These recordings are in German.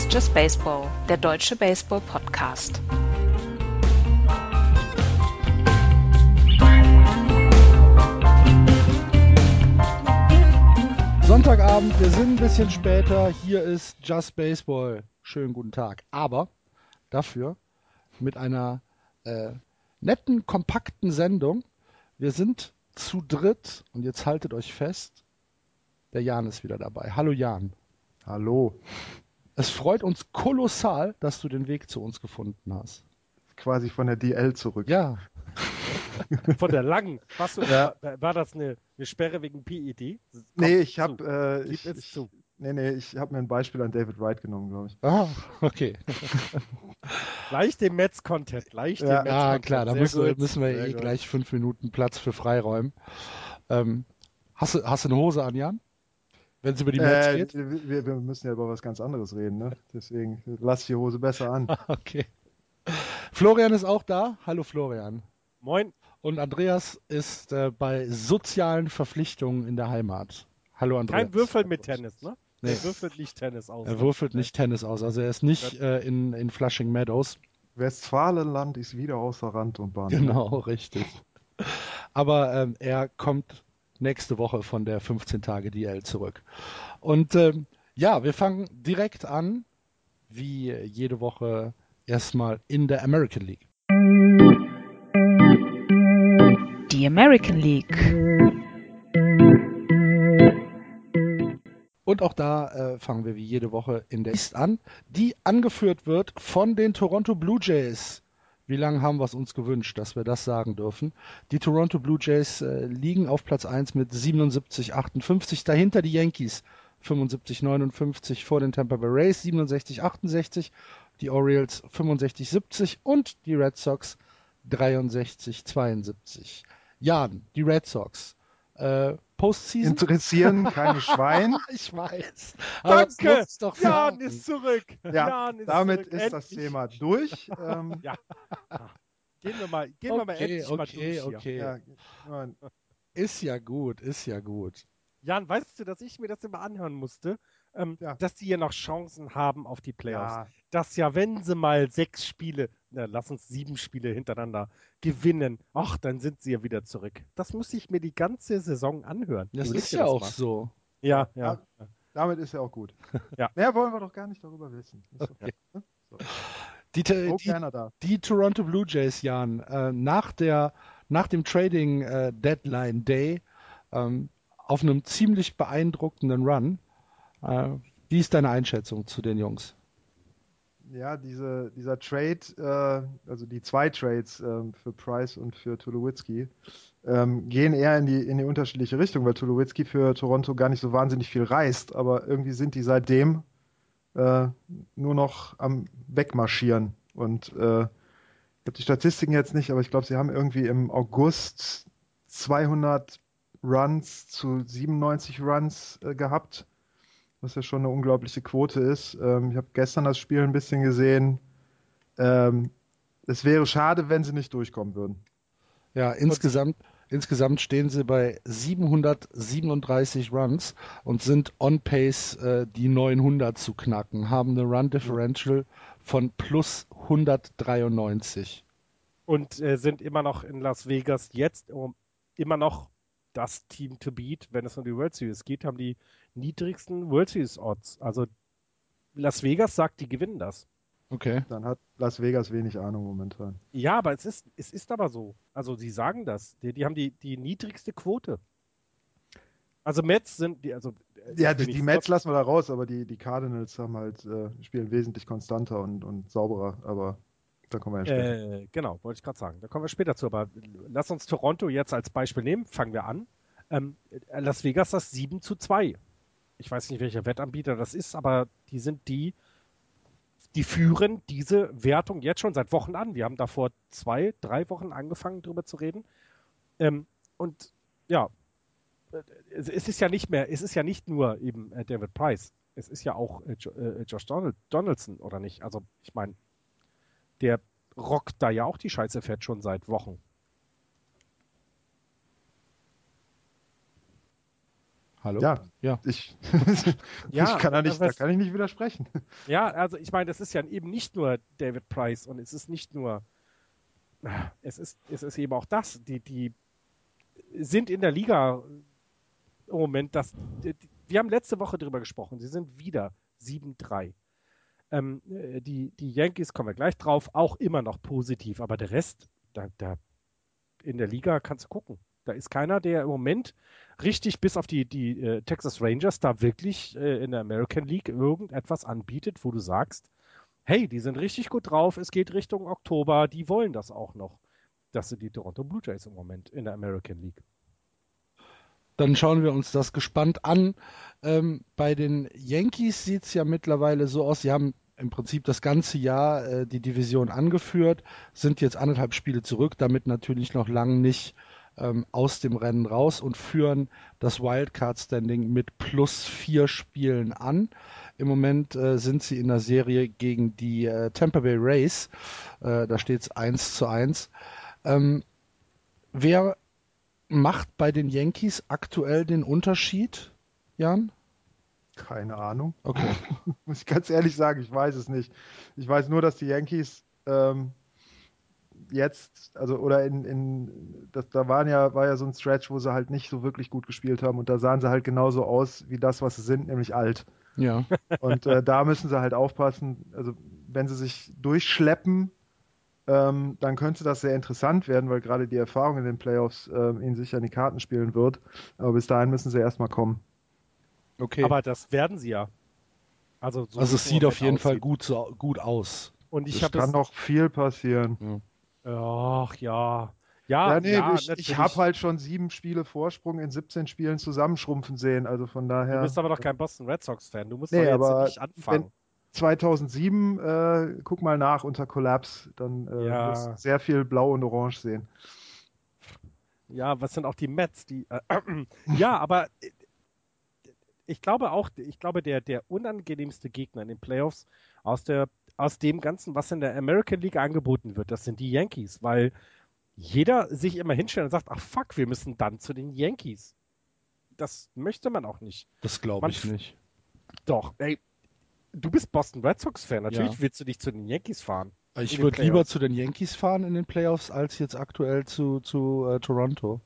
Ist Just Baseball, der deutsche Baseball-Podcast. Sonntagabend, wir sind ein bisschen später. Hier ist Just Baseball. Schönen guten Tag. Aber dafür mit einer äh, netten, kompakten Sendung. Wir sind zu dritt und jetzt haltet euch fest, der Jan ist wieder dabei. Hallo Jan. Hallo. Es freut uns kolossal, dass du den Weg zu uns gefunden hast. Quasi von der DL zurück. Ja. von der langen. Warst du, ja. war, war, das eine, eine, Sperre wegen PED? Kommt nee, ich habe äh, ich, ich, nee, nee, ich habe mir ein Beispiel an David Wright genommen, glaube ich. Ah, okay. gleich dem Metz-Content, gleich ja. dem Ja, klar, da müssen, müssen, wir Sehr eh gut. gleich fünf Minuten Platz für freiräumen. Ähm, hast, du, hast du eine Hose an, Jan? Wenn es über die Mets äh, geht? Wir, wir, müssen ja über was ganz anderes reden, ne? Deswegen lass die Hose besser an. okay. Florian ist auch da. Hallo Florian. Moin. Und Andreas ist äh, bei sozialen Verpflichtungen in der Heimat. Hallo Andreas. Kein Würfel mit Tennis, ne? Nee. Er würfelt nicht Tennis aus. Er würfelt nicht Tennis aus. Also er ist nicht äh, in, in Flushing Meadows. Westfalenland ist wieder außer Rand und Bahn. Genau, richtig. Aber ähm, er kommt nächste Woche von der 15 Tage DL zurück. Und ähm, ja, wir fangen direkt an, wie jede Woche erstmal in der American League. Die American League. Und auch da äh, fangen wir wie jede Woche in der East an, die angeführt wird von den Toronto Blue Jays. Wie lange haben wir es uns gewünscht, dass wir das sagen dürfen? Die Toronto Blue Jays äh, liegen auf Platz 1 mit 77, 58. Dahinter die Yankees 75, 59 vor den Tampa Bay Rays 67, 68. Die Orioles 65, 70 und die Red Sox 63, 72. Jan, die Red Sox. Äh, Postseason? Interessieren keine Schwein. ich weiß. Danke. Jan ist zurück. Ja, Jan ist damit zurück. ist Endlich. das Thema durch. Ähm, ja. Gehen wir mal, gehen okay, wir mal endlich okay, mal durch. Okay. Ja, ist ja gut, ist ja gut. Jan, weißt du, dass ich mir das immer anhören musste? Ähm, ja. dass sie ja noch Chancen haben auf die Playoffs. Ja. Dass ja, wenn sie mal sechs Spiele, na, lass uns sieben Spiele hintereinander gewinnen, ach, dann sind sie ja wieder zurück. Das muss ich mir die ganze Saison anhören. Das ist ja auch mal. so. Ja, ja. ja. Damit ist ja auch gut. Ja. Mehr wollen wir doch gar nicht darüber wissen. Okay. Ne? So. Die, die, die, Toronto Blue Jays, Jan, äh, nach, der, nach dem Trading äh, Deadline Day ähm, auf einem ziemlich beeindruckenden Run wie ist deine Einschätzung zu den Jungs? Ja, diese, dieser Trade, äh, also die zwei Trades äh, für Price und für Tulowitzki, ähm, gehen eher in die, in die unterschiedliche Richtung, weil Tulowitzki für Toronto gar nicht so wahnsinnig viel reist, aber irgendwie sind die seitdem äh, nur noch am Wegmarschieren. Und äh, ich habe die Statistiken jetzt nicht, aber ich glaube, sie haben irgendwie im August 200 Runs zu 97 Runs äh, gehabt was ja schon eine unglaubliche Quote ist. Ähm, ich habe gestern das Spiel ein bisschen gesehen. Ähm, es wäre schade, wenn sie nicht durchkommen würden. Ja, insgesamt, insgesamt stehen sie bei 737 Runs und sind on pace, äh, die 900 zu knacken, haben eine Run Differential von plus 193. Und äh, sind immer noch in Las Vegas jetzt um, immer noch das Team to beat, wenn es um die World Series geht, haben die niedrigsten World Series Odds. Also Las Vegas sagt, die gewinnen das. Okay. Dann hat Las Vegas wenig Ahnung momentan. Ja, aber es ist, es ist aber so. Also sie sagen das. Die, die haben die, die niedrigste Quote. Also Mets sind die, also ja, die, die Mets lassen wir da raus, aber die, die Cardinals haben halt, äh, spielen wesentlich konstanter und, und sauberer, aber da kommen wir ja später. Äh, genau, wollte ich gerade sagen. Da kommen wir später zu, aber lass uns Toronto jetzt als Beispiel nehmen. Fangen wir an. Ähm, Las Vegas das 7 zu 2 ich weiß nicht, welcher Wettanbieter das ist, aber die sind die, die führen diese Wertung jetzt schon seit Wochen an. Wir haben da vor zwei, drei Wochen angefangen, darüber zu reden. Ähm, und ja, es ist ja nicht mehr, es ist ja nicht nur eben äh, David Price, es ist ja auch äh, äh, Josh Donald, Donaldson, oder nicht? Also, ich meine, der rockt da ja auch die Scheiße fährt schon seit Wochen. Hallo? Ja, Ja. ich, Ja, ich kann da, nicht, da was- kann ich nicht widersprechen. Ja, also ich meine, das ist ja eben nicht nur David Price und es ist nicht nur, es ist, es ist eben auch das, die, die sind in der Liga im Moment das, die, wir haben letzte Woche drüber gesprochen, sie sind wieder 7-3. Ähm, äh, die, die Yankees, kommen wir gleich drauf, auch immer noch positiv, aber der Rest, da, da in der Liga kannst du gucken. Da ist keiner, der im Moment richtig bis auf die, die äh, Texas Rangers da wirklich äh, in der American League irgendetwas anbietet, wo du sagst, hey, die sind richtig gut drauf, es geht Richtung Oktober, die wollen das auch noch. Das sind die Toronto Blue Jays im Moment in der American League. Dann schauen wir uns das gespannt an. Ähm, bei den Yankees sieht es ja mittlerweile so aus, sie haben im Prinzip das ganze Jahr äh, die Division angeführt, sind jetzt anderthalb Spiele zurück, damit natürlich noch lange nicht ähm, aus dem Rennen raus und führen das Wildcard-Standing mit plus vier Spielen an. Im Moment äh, sind sie in der Serie gegen die äh, Tampa Bay Rays. Äh, da steht es 1 zu 1. Ähm, wer macht bei den Yankees aktuell den Unterschied, Jan? Keine Ahnung. Okay. Muss ich ganz ehrlich sagen, ich weiß es nicht. Ich weiß nur, dass die Yankees ähm, jetzt, also oder in, in das, da waren ja, war ja so ein Stretch, wo sie halt nicht so wirklich gut gespielt haben und da sahen sie halt genauso aus wie das, was sie sind, nämlich alt. Ja. Und äh, da müssen sie halt aufpassen. Also wenn sie sich durchschleppen, ähm, dann könnte das sehr interessant werden, weil gerade die Erfahrung in den Playoffs ähm, ihnen sicher in die Karten spielen wird. Aber bis dahin müssen sie erstmal kommen. Okay. Aber das werden sie ja. Also, so also es sieht auf Moment jeden Fall gut, so, gut aus. Und ich Es habe kann es. noch viel passieren. Ach ja. Ja, Ja, nee, ja, ich, ich habe halt schon sieben Spiele Vorsprung in 17 Spielen zusammenschrumpfen sehen. Also von Du daher. bist aber doch kein Boston Red Sox-Fan. Du musst Nee, doch jetzt aber nicht anfangen. 2007, äh, guck mal nach unter Collapse, dann äh, Ja. wirst du sehr viel Blau und Orange sehen. Ja, was sind auch die Mets? Die, äh, ja, aber äh, ich glaube auch, ich glaube, der, der unangenehmste Gegner in den Playoffs aus, der, aus dem Ganzen, was in der American League angeboten wird, das sind die Yankees, weil jeder sich immer hinstellt und sagt, ach fuck, wir müssen dann zu den Yankees. Das möchte man auch nicht. Das glaube ich nicht. Doch, ey, du bist Boston Red Sox-Fan, natürlich Ja. willst du dich zu den Yankees fahren. Ich würde lieber zu den Yankees fahren in den Playoffs, als jetzt aktuell zu, zu äh, Toronto.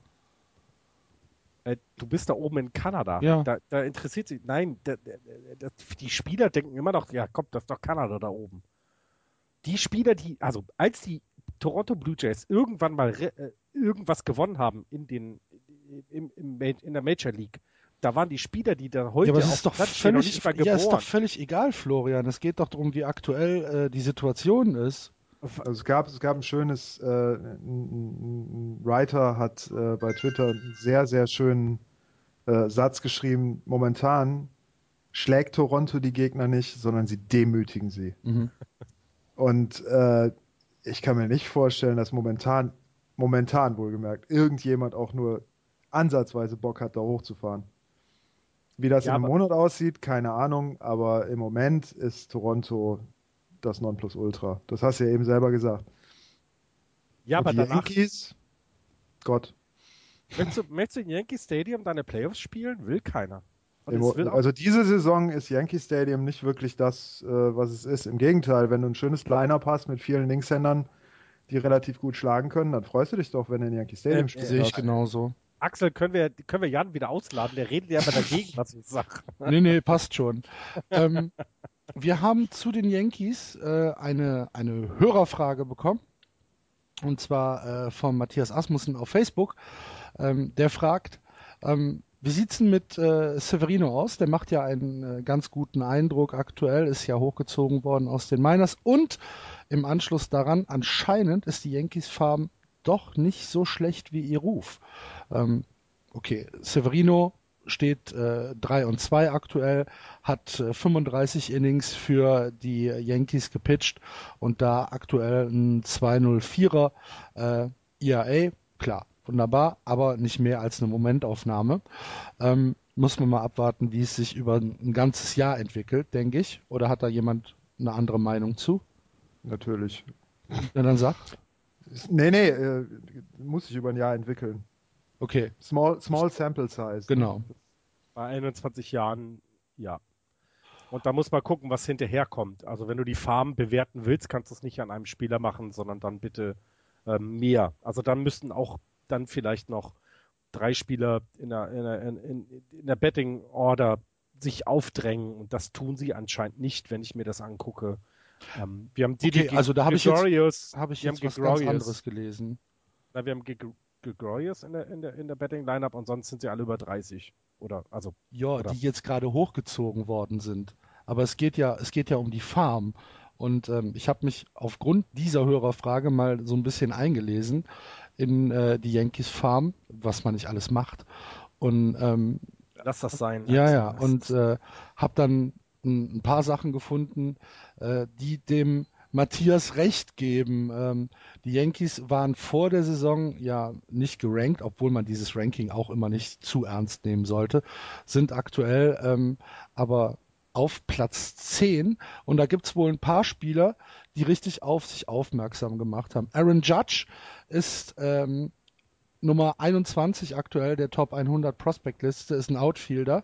Äh, Du bist da oben in Kanada. Ja. Da, da interessiert sich. Nein, da, da, die Spieler denken immer noch, ja, komm, das ist doch Kanada da oben. Die Spieler, die, also als die Toronto Blue Jays irgendwann mal äh, irgendwas gewonnen haben in den im, im, in der Major League, da waren die Spieler, die da heute Ja, aber es auf ist doch Platz stehen, noch völlig, nicht mal ja, ist geboren. doch völlig egal, Florian. Es geht doch darum, wie aktuell äh, die Situation ist. Also es gab, es gab ein schönes, äh, ein, ein, ein Writer hat äh, bei Twitter einen sehr, sehr schönen äh, Satz geschrieben. Momentan schlägt Toronto die Gegner nicht, sondern sie demütigen sie. Mhm. Und äh, ich kann mir nicht vorstellen, dass momentan, momentan wohlgemerkt, irgendjemand auch nur ansatzweise Bock hat, da hochzufahren. Wie das Ja, in einem Monat aussieht, keine Ahnung, aber im Moment ist Toronto das Nonplusultra. Das hast du ja eben selber gesagt. ja, Und aber die danach, Yankees, Gott. möchtest du, möchtest du in Yankee Stadium deine Playoffs spielen? Will keiner. Im- Also diese Saison ist Yankee Stadium nicht wirklich das, äh, was es ist. Im Gegenteil, wenn du ein schönes Line-Up hast mit vielen Linkshändern, die relativ gut schlagen können, dann freust du dich doch, wenn du in Yankee Stadium Äh, spielst. Sehe ich genauso. Axel, können wir, können wir Jan wieder ausladen? Der redet ja immer dagegen, was ich sage. Nee, nee, passt schon. ähm, wir haben zu den Yankees äh, eine, eine Hörerfrage bekommen. Und zwar äh, von Matthias Asmussen auf Facebook. Ähm, der fragt, ähm, wie sieht's denn mit äh, Severino aus? Der macht ja einen äh, ganz guten Eindruck aktuell, ist ja hochgezogen worden aus den Miners. Und im Anschluss daran, anscheinend ist die Yankees Farm doch nicht so schlecht wie ihr Ruf. Ähm, okay, Severino steht äh, 3 und 2 aktuell, hat äh, 35 Innings für die Yankees gepitcht und da aktuell ein 204er äh, ERA. Klar, wunderbar, aber nicht mehr als eine Momentaufnahme. Ähm, muss man mal abwarten, wie es sich über ein ganzes Jahr entwickelt, denke ich. Oder hat da jemand eine andere Meinung zu? Natürlich. Na dann sag. Nee, nee, äh, muss sich über ein Jahr entwickeln. Okay, Small, small sample size. genau. Bei 21 Jahren, ja. Und da muss man gucken, was hinterherkommt. Also wenn du die Farm bewerten willst, kannst du es nicht an einem Spieler machen, sondern dann bitte ähm, mehr. Also dann müssten auch dann vielleicht noch drei Spieler in der, in der, in, in der Betting Order sich aufdrängen und das tun sie anscheinend nicht, wenn ich mir das angucke. Ähm, wir haben die, okay, also da habe ich jetzt, hab ich jetzt was ganz anderes gelesen. Na, wir haben Gregorius in der, in der, in der Betting Lineup und sonst sind sie alle über 30 oder also ja, oder? die jetzt gerade hochgezogen worden sind. Aber es geht ja, es geht ja um die Farm und ähm, ich habe mich aufgrund dieser Hörerfrage mal so ein bisschen eingelesen in äh, die Yankees Farm, was man nicht alles macht. Und ähm, lass das sein. Ja, ja. Und äh, habe dann ein, ein, paar Sachen gefunden, äh, die dem Matthias recht geben. Ähm, die Yankees waren vor der Saison ja nicht gerankt, obwohl man dieses Ranking auch immer nicht zu ernst nehmen sollte, sind aktuell ähm, aber auf Platz 10 und da gibt es wohl ein paar Spieler, die richtig auf sich aufmerksam gemacht haben. Aaron Judge ist ähm, Nummer 21 aktuell der Top 100 Prospect Liste, ist ein Outfielder,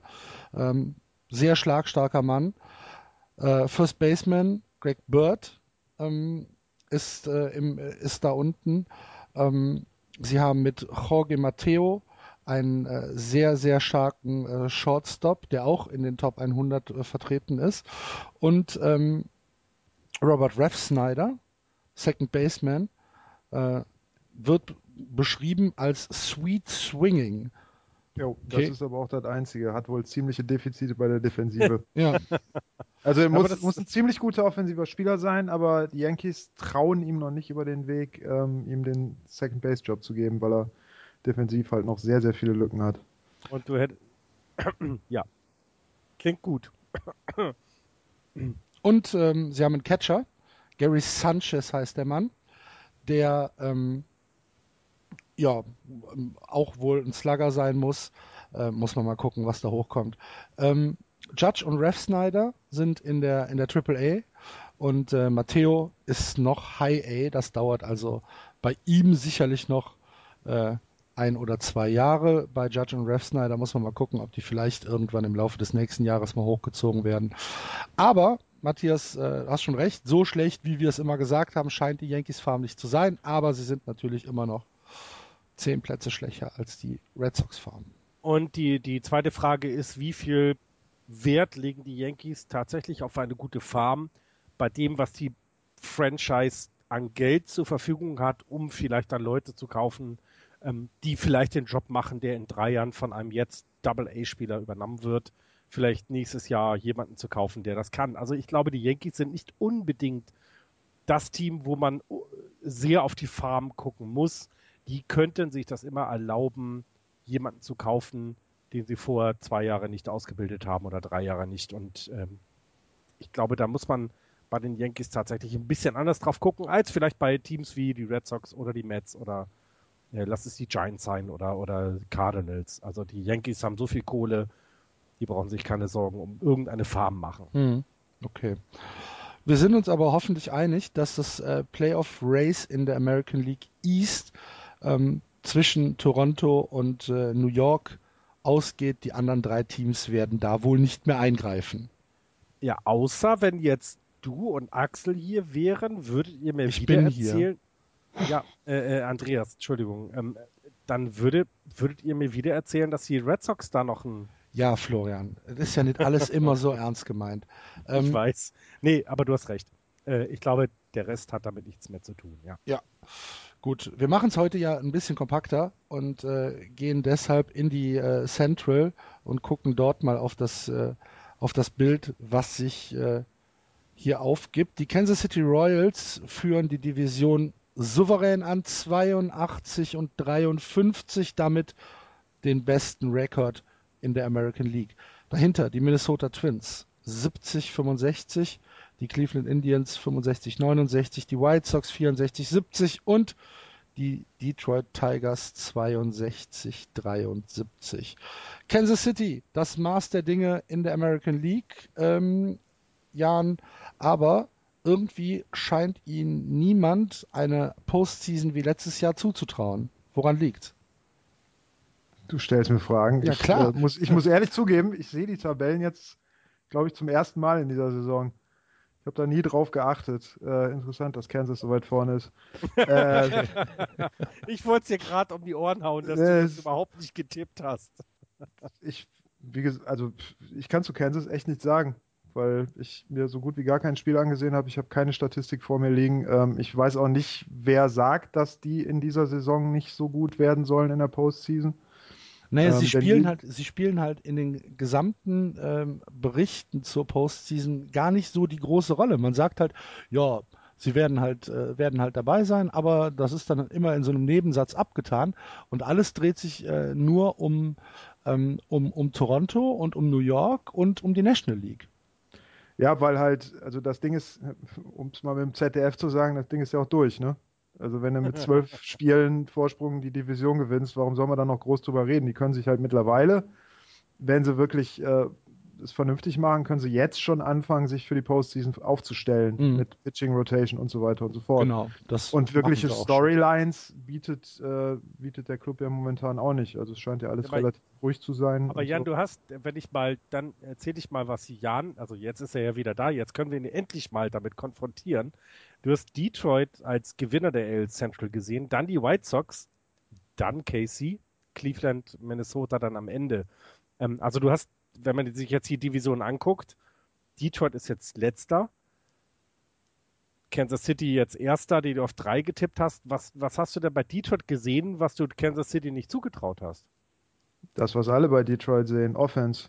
ähm, sehr schlagstarker Mann. Äh, First Baseman Greg Bird ähm, ist, äh, im, ist da unten. Ähm, sie haben mit Jorge Mateo einen äh, sehr, sehr starken äh, Shortstop, der auch in den Top 100 äh, vertreten ist. Und ähm, Robert Reff Snyder, Second Baseman, äh, wird beschrieben als Sweet Swinging. Jo, okay. das ist aber auch das Einzige. Hat wohl ziemliche Defizite bei der Defensive. ja. Also er muss, muss, ein ziemlich guter offensiver Spieler sein, aber die Yankees trauen ihm noch nicht über den Weg, ähm, ihm den Second Base Job zu geben, weil er defensiv halt noch sehr, sehr viele Lücken hat. Und du hättest. ja. Klingt gut. Und ähm, sie haben einen Catcher. Gary Sanchez heißt der Mann, der ähm, ja auch wohl ein Slugger sein muss. Äh, muss man mal gucken, was da hochkommt. Ähm, Judge und Ref Snyder sind in der in der Triple A und äh, Matteo ist noch High A. Das dauert also bei ihm sicherlich noch äh, ein oder zwei Jahre bei Judge und Ref Snyder. Muss man mal gucken, ob die vielleicht irgendwann im Laufe des nächsten Jahres mal hochgezogen werden. Aber Matthias, äh, hast schon recht, so schlecht, wie wir es immer gesagt haben, scheint die Yankees Farm nicht zu sein, aber sie sind natürlich immer noch zehn Plätze schlechter als die Red Sox Farm. Und die, die zweite Frage ist, wie viel Wert legen die Yankees tatsächlich auf eine gute Farm bei dem, was die Franchise an Geld zur Verfügung hat, um vielleicht dann Leute zu kaufen, ähm, die vielleicht den Job machen, der in drei Jahren von einem jetzt Double-A-Spieler übernommen wird, vielleicht nächstes Jahr jemanden zu kaufen, der das kann. Also ich glaube, die Yankees sind nicht unbedingt das Team, wo man sehr auf die Farm gucken muss. Die könnten sich das immer erlauben, jemanden zu kaufen, den sie vor zwei Jahren nicht ausgebildet haben oder drei Jahre nicht. Und ähm, ich glaube, da muss man bei den Yankees tatsächlich ein bisschen anders drauf gucken, als vielleicht bei Teams wie die Red Sox oder die Mets oder äh, lass es die Giants sein oder, oder Cardinals. Also die Yankees haben so viel Kohle, die brauchen sich keine Sorgen um irgendeine Farm machen. Hm. Okay. Wir sind uns aber hoffentlich einig, dass das äh, Playoff Race in der American League East ähm, zwischen Toronto und äh, New York ausgeht. Die anderen drei Teams werden da wohl nicht mehr eingreifen. Ja, außer wenn jetzt du und Axel hier wären, würdet ihr mir ich wieder erzählen. Hier. Ja, äh, äh, Andreas, Entschuldigung. Ähm, dann würde, würdet ihr mir wieder erzählen, dass die Red Sox da noch ein. Ja, Florian, das ist ja nicht alles immer so ernst gemeint. Ähm, ich weiß. Nee, aber du hast recht. Äh, ich glaube, der Rest hat damit nichts mehr zu tun, ja. Ja. Gut, wir machen es heute ja ein bisschen kompakter und äh, gehen deshalb in die äh, Central und gucken dort mal auf das, äh, auf das Bild, was sich äh, hier aufgibt. Die Kansas City Royals führen die Division souverän an 82 und 53, damit den besten Rekord in der American League. Dahinter die Minnesota Twins 70 65, die Cleveland Indians 65 69, die White Sox 64 70 und die Detroit Tigers 62 73. Kansas City, das Maß der Dinge in der American League, ähm, Jan, aber irgendwie scheint ihnen niemand eine Postseason wie letztes Jahr zuzutrauen. Woran liegt? Du stellst mir Fragen. Ja, ich, klar. Äh, muss, ich muss ehrlich zugeben, ich sehe die Tabellen jetzt, glaube ich, zum ersten Mal in dieser Saison. Ich habe da nie drauf geachtet. Äh, interessant, dass Kansas so weit vorne ist. äh, ich wollte es dir gerade um die Ohren hauen, dass Äh, du das es- überhaupt nicht getippt hast. ich, wie gesagt, also ich kann zu Kansas echt nichts sagen, weil ich mir so gut wie gar kein Spiel angesehen habe. Ich habe keine Statistik vor mir liegen. Ähm, ich weiß auch nicht, wer sagt, dass die in dieser Saison nicht so gut werden sollen in der Postseason. Naja, Ähm, sie spielen halt, sie spielen halt in den gesamten ähm, Berichten zur Postseason gar nicht so die große Rolle. Man sagt halt, ja, sie werden halt, äh, werden halt dabei sein, aber das ist dann immer in so einem Nebensatz abgetan und alles dreht sich äh, nur um, ähm, um, um Toronto und um New York und um die National League. Ja, weil halt, also das Ding ist, um es mal mit dem ZDF zu sagen, das Ding ist ja auch durch, ne? Also wenn du mit zwölf Spielen Vorsprung die Division gewinnst, warum soll man dann noch groß drüber reden? Die können sich halt mittlerweile, wenn sie wirklich äh, es vernünftig machen, können sie jetzt schon anfangen, sich für die Postseason aufzustellen Mhm. mit Pitching Rotation und so weiter und so fort. Genau. Das Und wirkliche Storylines bietet, äh, bietet der Club ja momentan auch nicht. Also es scheint ja alles Aber- relativ ruhig zu sein. Aber Jan, so. du hast, wenn ich mal, dann erzähl ich mal, was Jan, also jetzt ist er ja wieder da, jetzt können wir ihn endlich mal damit konfrontieren. Du hast Detroit als Gewinner der AL Central gesehen, dann die White Sox, dann KC, Cleveland, Minnesota dann am Ende. Ähm, also du hast, wenn man sich jetzt die Division anguckt, Detroit ist jetzt letzter, Kansas City jetzt erster, die du auf drei getippt hast. Was, was hast du denn bei Detroit gesehen, was du Kansas City nicht zugetraut hast? Das, was alle bei Detroit sehen, Offense.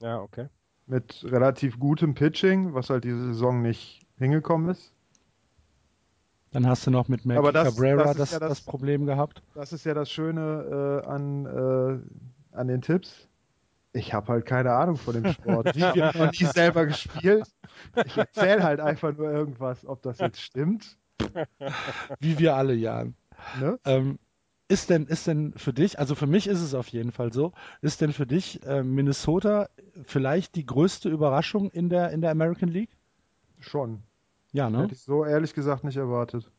Ja, okay. mit relativ gutem Pitching, was halt diese Saison nicht hingekommen ist. Dann hast du noch mit Aber das- Cabrera das, ja das, das- Problem gehabt. Das ist ja das Schöne äh, an, äh, an den Tipps. Ich habe halt keine Ahnung von dem Sport. Ich habe noch nie selber gespielt. Ich erzähle halt einfach nur irgendwas, ob das jetzt stimmt. Wie wir alle, Jan. Ne? Ähm, ist denn, ist denn für dich, also für mich ist es auf jeden Fall so, ist denn für dich äh, Minnesota vielleicht die größte Überraschung in der, in der American League? Schon. Ja, ne? Hätte ich so ehrlich gesagt nicht erwartet.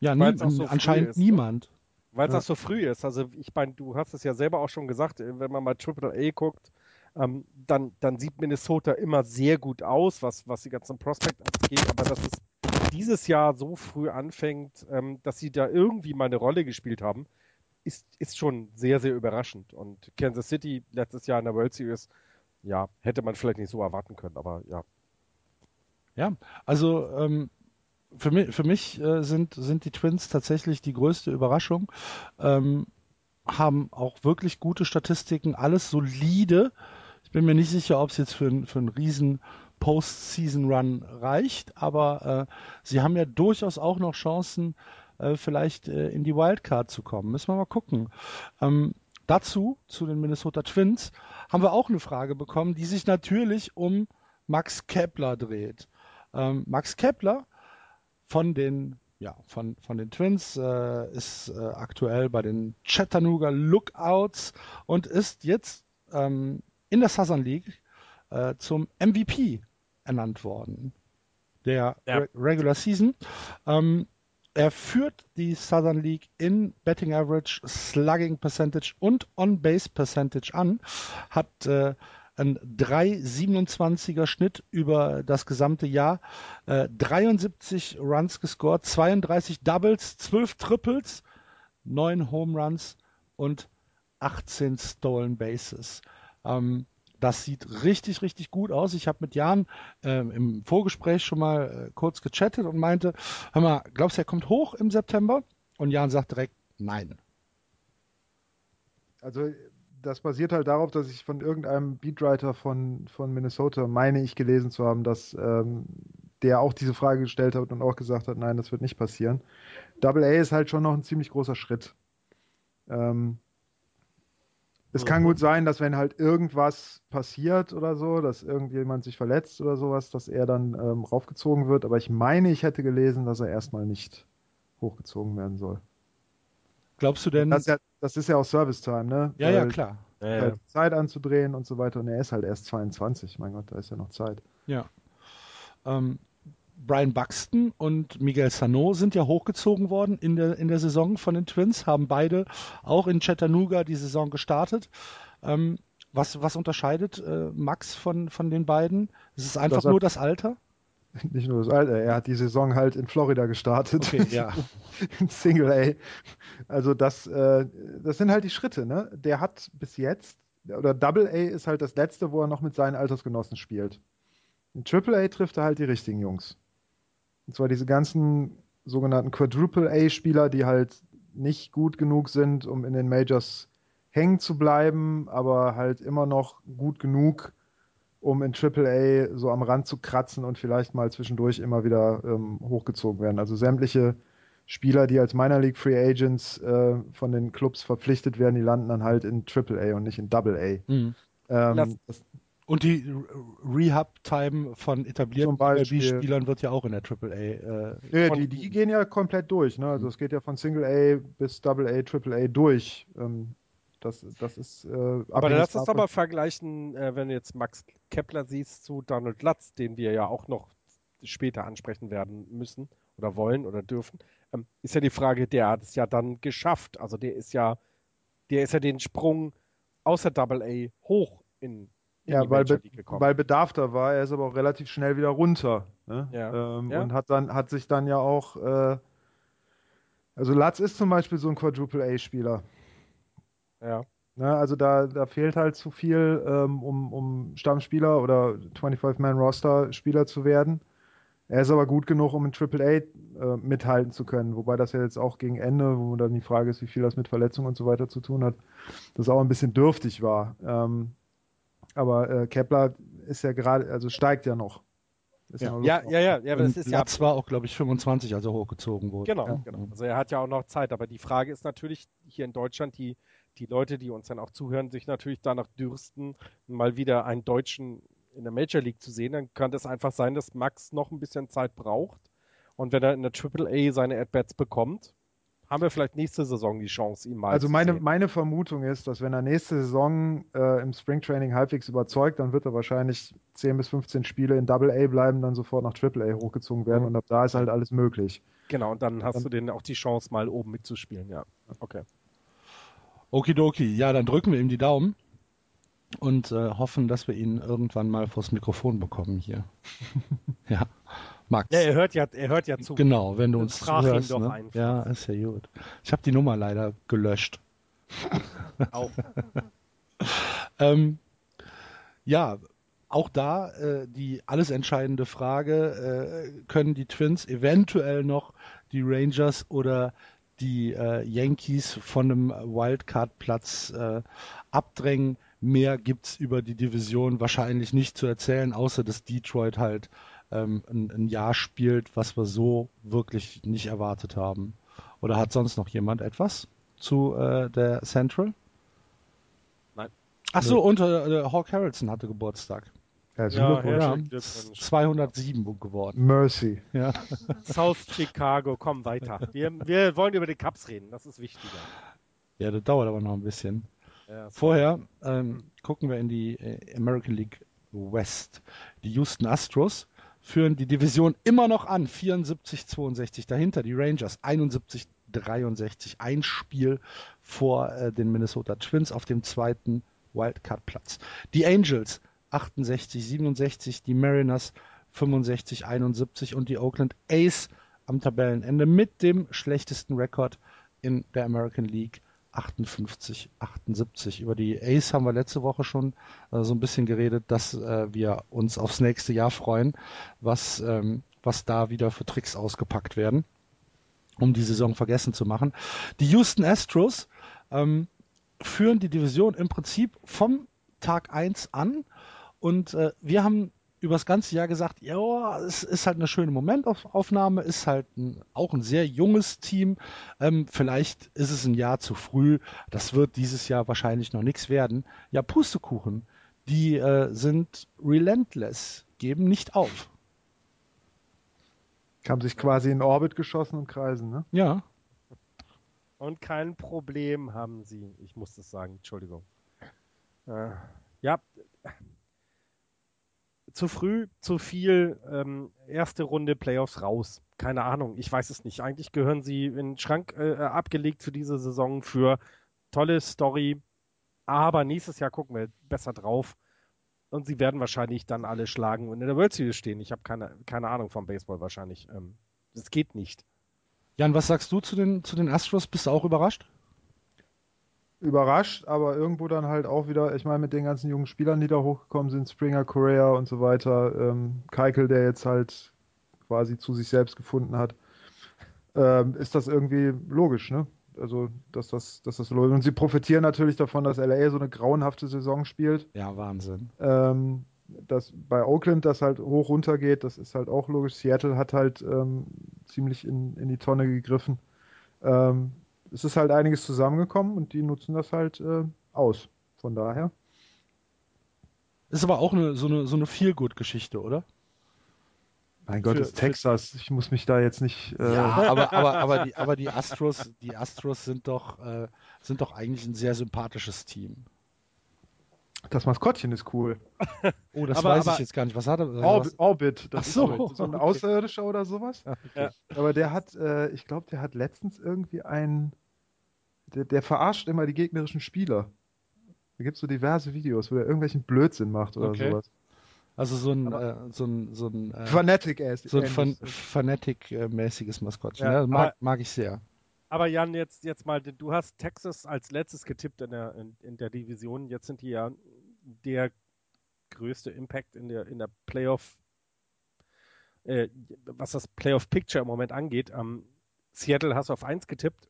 Ja, nie, so anscheinend ist, niemand. Weil es Ja. auch so früh ist. Also ich meine, du hast es ja selber auch schon gesagt, wenn man mal Triple A guckt, ähm, dann, dann sieht Minnesota immer sehr gut aus, was, was die ganzen Prospect angeht, aber dass es dieses Jahr so früh anfängt, ähm, dass sie da irgendwie mal eine Rolle gespielt haben, ist, ist schon sehr, sehr überraschend. Und Kansas City letztes Jahr in der World Series, ja, hätte man vielleicht nicht so erwarten können, aber ja. Ja, also ähm, für mich, für mich äh, sind, sind die Twins tatsächlich die größte Überraschung. Ähm, haben auch wirklich gute Statistiken, alles solide. Ich bin mir nicht sicher, ob es jetzt für, für einen riesen Post-Season-Run reicht, aber äh, sie haben ja durchaus auch noch Chancen, äh, vielleicht äh, in die Wildcard zu kommen. Müssen wir mal gucken. Ähm, dazu, zu den Minnesota Twins, haben wir auch eine Frage bekommen, die sich natürlich um Max Kepler dreht. Ähm, Max Kepler von den, ja, von, von den Twins äh, ist äh, aktuell bei den Chattanooga Lookouts und ist jetzt ähm, in der Southern League äh, zum MVP ernannt worden. Der Ja. Re Regular Season. Ähm, er führt die Southern League in Betting Average, Slugging Percentage und On-Base Percentage an, hat äh, ein 3,27er Schnitt über das gesamte Jahr, äh, 73 Runs gescored, 32 Doubles, 12 Triples, 9 Home Runs und 18 Stolen Bases. Ähm, das sieht richtig, richtig gut aus. Ich habe mit Jan ähm, im Vorgespräch schon mal äh, kurz gechattet und meinte, hör mal, glaubst du, er kommt hoch im September? Und Jan sagt direkt, nein. Also das basiert halt darauf, dass ich von irgendeinem Beatwriter von, von Minnesota meine ich gelesen zu haben, dass ähm, der auch diese Frage gestellt hat und auch gesagt hat, nein, das wird nicht passieren. Double A ist halt schon noch ein ziemlich großer Schritt. Ähm, es kann gut sein, dass wenn halt irgendwas passiert oder so, dass irgendjemand sich verletzt oder sowas, dass er dann ähm, raufgezogen wird. Aber ich meine, ich hätte gelesen, dass er erstmal nicht hochgezogen werden soll. Glaubst du denn? Das ist ja, das ist ja auch Service Time, ne? ja, ja, klar. halt Zeit anzudrehen und so weiter. Und er ist halt erst 22. Mein Gott, da ist ja noch Zeit. Ja. Ähm, Brian Buxton und Miguel Sano sind ja hochgezogen worden in der, in der Saison von den Twins, haben beide auch in Chattanooga die Saison gestartet. Ähm, was, was unterscheidet äh, Max von, von den beiden? Ist es einfach nur das Alter? Nicht nur das Alter, er hat die Saison halt in Florida gestartet. Okay, ja. in Single A. Also das, äh, das sind halt die Schritte, ne? Der hat bis jetzt, oder Double A ist halt das letzte, wo er noch mit seinen Altersgenossen spielt. In Triple A trifft er halt die richtigen Jungs. Und zwar diese ganzen sogenannten Quadruple A-Spieler, die halt nicht gut genug sind, um in den Majors hängen zu bleiben, aber halt immer noch gut genug, um in Triple A so am Rand zu kratzen und vielleicht mal zwischendurch immer wieder ähm, hochgezogen werden. Also sämtliche Spieler, die als Minor League Free Agents äh, von den Clubs verpflichtet werden, die landen dann halt in Triple A und nicht in Double A. Mhm. Ähm, und die Rehab-Time von etablierten MLB-Spielern wird ja auch in der AAA. Äh, ja, die, die, gehen ja komplett durch. Ne? Also es geht ja von Single A bis Double A, Triple A durch. Ähm, das, das ist. Äh, aber lass uns aber vergleichen, äh, wenn du jetzt Max Kepler siehst zu Donald Lutz, den wir ja auch noch später ansprechen werden müssen oder wollen oder dürfen, ähm, ist ja die Frage, der hat es ja dann geschafft. Also der ist ja, der ist ja den Sprung außer Double A hoch in ja, weil, be weil Bedarf da war. Er ist aber auch relativ schnell wieder runter. Ne? Ja. Ähm, ja. Und hat dann hat sich dann ja auch. Äh, also Latz ist zum Beispiel so ein Quadruple A-Spieler. Ja. Ne, also da, da fehlt halt zu viel, ähm, um, um Stammspieler oder 25-Man-Roster-Spieler zu werden. Er ist aber gut genug, um in Triple A äh, mithalten zu können, wobei das ja jetzt auch gegen Ende, wo dann die Frage ist, wie viel das mit Verletzungen und so weiter zu tun hat, das auch ein bisschen dürftig war. Ähm, aber äh, Kepler ist ja gerade, also steigt ja noch. Ja. Ja, ja, ja, ja, aber das ist Platz ja. war auch, glaube ich, 25, als er hochgezogen wurde. Genau, ja. genau. Also er hat ja auch noch Zeit. Aber die Frage ist natürlich hier in Deutschland, die, die Leute, die uns dann auch zuhören, sich natürlich danach dürsten, mal wieder einen Deutschen in der Major League zu sehen. Dann kann das einfach sein, dass Max noch ein bisschen Zeit braucht. Und wenn er in der Triple A seine At-Bats bekommt, haben wir vielleicht nächste Saison die Chance, ihn mal Also zu meine, sehen. meine Vermutung ist, dass wenn er nächste Saison äh, im Springtraining halbwegs überzeugt, dann wird er wahrscheinlich 10 bis 15 Spiele in Double A bleiben, dann sofort nach Triple A hochgezogen werden mhm. und ab da ist halt alles möglich. Genau, und dann hast dann, du denen auch die Chance, mal oben mitzuspielen, ja. Okay. Okidoki, ja, dann drücken wir ihm die Daumen und äh, hoffen, dass wir ihn irgendwann mal vors Mikrofon bekommen hier. ja. Max. Ja, er hört ja, er hört ja zu. Genau, wenn du uns frag hörst, ihn doch ne? Ja, ist ja gut. Ich habe die Nummer leider gelöscht. Auch. ähm, ja, auch da äh, die alles entscheidende Frage, äh, können die Twins eventuell noch die Rangers oder die äh, Yankees von einem Wildcard-Platz äh, abdrängen? Mehr gibt es über die Division wahrscheinlich nicht zu erzählen, außer dass Detroit halt ähm, ein, ein, Jahr spielt, was wir so wirklich nicht erwartet haben. Oder hat sonst noch jemand etwas zu äh, der Central? Nein. Ach so, und äh, Hawk Harrelson hatte Geburtstag. Ja, ja, 207 geworden. Mercy. Ja. South Chicago, komm weiter. Wir, wir wollen über die Cups reden, das ist wichtiger. Ja, das dauert aber noch ein bisschen. Ja, Vorher ähm, gucken wir in die äh, American League West. Die Houston Astros führen die Division immer noch an, 74-62. Dahinter die Rangers 71-63, ein Spiel vor äh, den Minnesota Twins auf dem zweiten Wildcard-Platz. Die Angels 68-67, die Mariners 65-71 und die Oakland Ace am Tabellenende mit dem schlechtesten Rekord in der American League 58, 78. Über die Ace haben wir letzte Woche schon äh, so ein bisschen geredet, dass äh, wir uns aufs nächste Jahr freuen, was, ähm, was da wieder für Tricks ausgepackt werden, um die Saison vergessen zu machen. Die Houston Astros ähm, führen die Division im Prinzip vom Tag 1 an und äh, wir haben über das ganze Jahr gesagt, ja, es ist halt eine schöne Momentaufnahme, ist halt ein, auch ein sehr junges Team. Ähm, vielleicht ist es ein Jahr zu früh. Das wird dieses Jahr wahrscheinlich noch nichts werden. Ja, Pustekuchen, die äh, sind relentless, geben nicht auf. Haben sich quasi in Orbit geschossen und kreisen, ne? Ja. Und kein Problem haben sie. Ich muss das sagen, Entschuldigung. Äh, ja, zu früh, zu viel, ähm, erste Runde Playoffs raus. Keine Ahnung, ich weiß es nicht. Eigentlich gehören sie in den Schrank äh, abgelegt für diese Saison, für tolle Story. Aber nächstes Jahr gucken wir besser drauf. Und sie werden wahrscheinlich dann alle schlagen und in der World Series stehen. Ich habe keine, keine Ahnung vom Baseball wahrscheinlich. Ähm, das geht nicht. Jan, was sagst du zu den, zu den Astros? Bist du auch überrascht? Überrascht, aber irgendwo dann halt auch wieder, ich meine, mit den ganzen jungen Spielern, die da hochgekommen sind, Springer, Correa und so weiter, ähm, Keikel, der jetzt halt quasi zu sich selbst gefunden hat, ähm, ist das irgendwie logisch, ne? Also, dass das, dass das logisch Und sie profitieren natürlich davon, dass LA so eine grauenhafte Saison spielt. Ja, Wahnsinn. Ähm, dass bei Oakland das halt hoch runter geht, das ist halt auch logisch. Seattle hat halt ähm, ziemlich in, in die Tonne gegriffen. Ähm, es ist halt einiges zusammengekommen und die nutzen das halt äh, aus. Von daher. Ist aber auch eine, so eine, so eine Feel-Good-Geschichte, oder? Mein Gott, Für- ist Texas. Ich muss mich da jetzt nicht. Äh, Ja, aber, aber, aber, die, aber die Astros, die Astros sind doch, äh, sind doch eigentlich ein sehr sympathisches Team. Das Maskottchen ist cool. Oh, das Aber- weiß aber- ich jetzt gar nicht. Was hat er? Orb was? Orbit, das Ach so, ist so, so ein okay. Außerirdischer oder sowas. Ja. Aber der hat, äh, ich glaube, der hat letztens irgendwie einen. Der, der verarscht immer die gegnerischen Spieler. Da gibt es so diverse Videos, wo der irgendwelchen Blödsinn macht oder Okay. sowas. Also so ein, äh, so ein, so ein, äh, Fanatic ass. so ein. Fan Fanatic-mäßiges Maskottchen. Ja, Ja, mag, aber- mag ich sehr. Aber Jan, jetzt, jetzt mal, du hast Texas als letztes getippt in der, in, in der Division. Jetzt sind die ja der größte Impact in der, in der Playoff, äh, was das Playoff-Picture im Moment angeht. Ähm, Seattle hast du auf 1 getippt.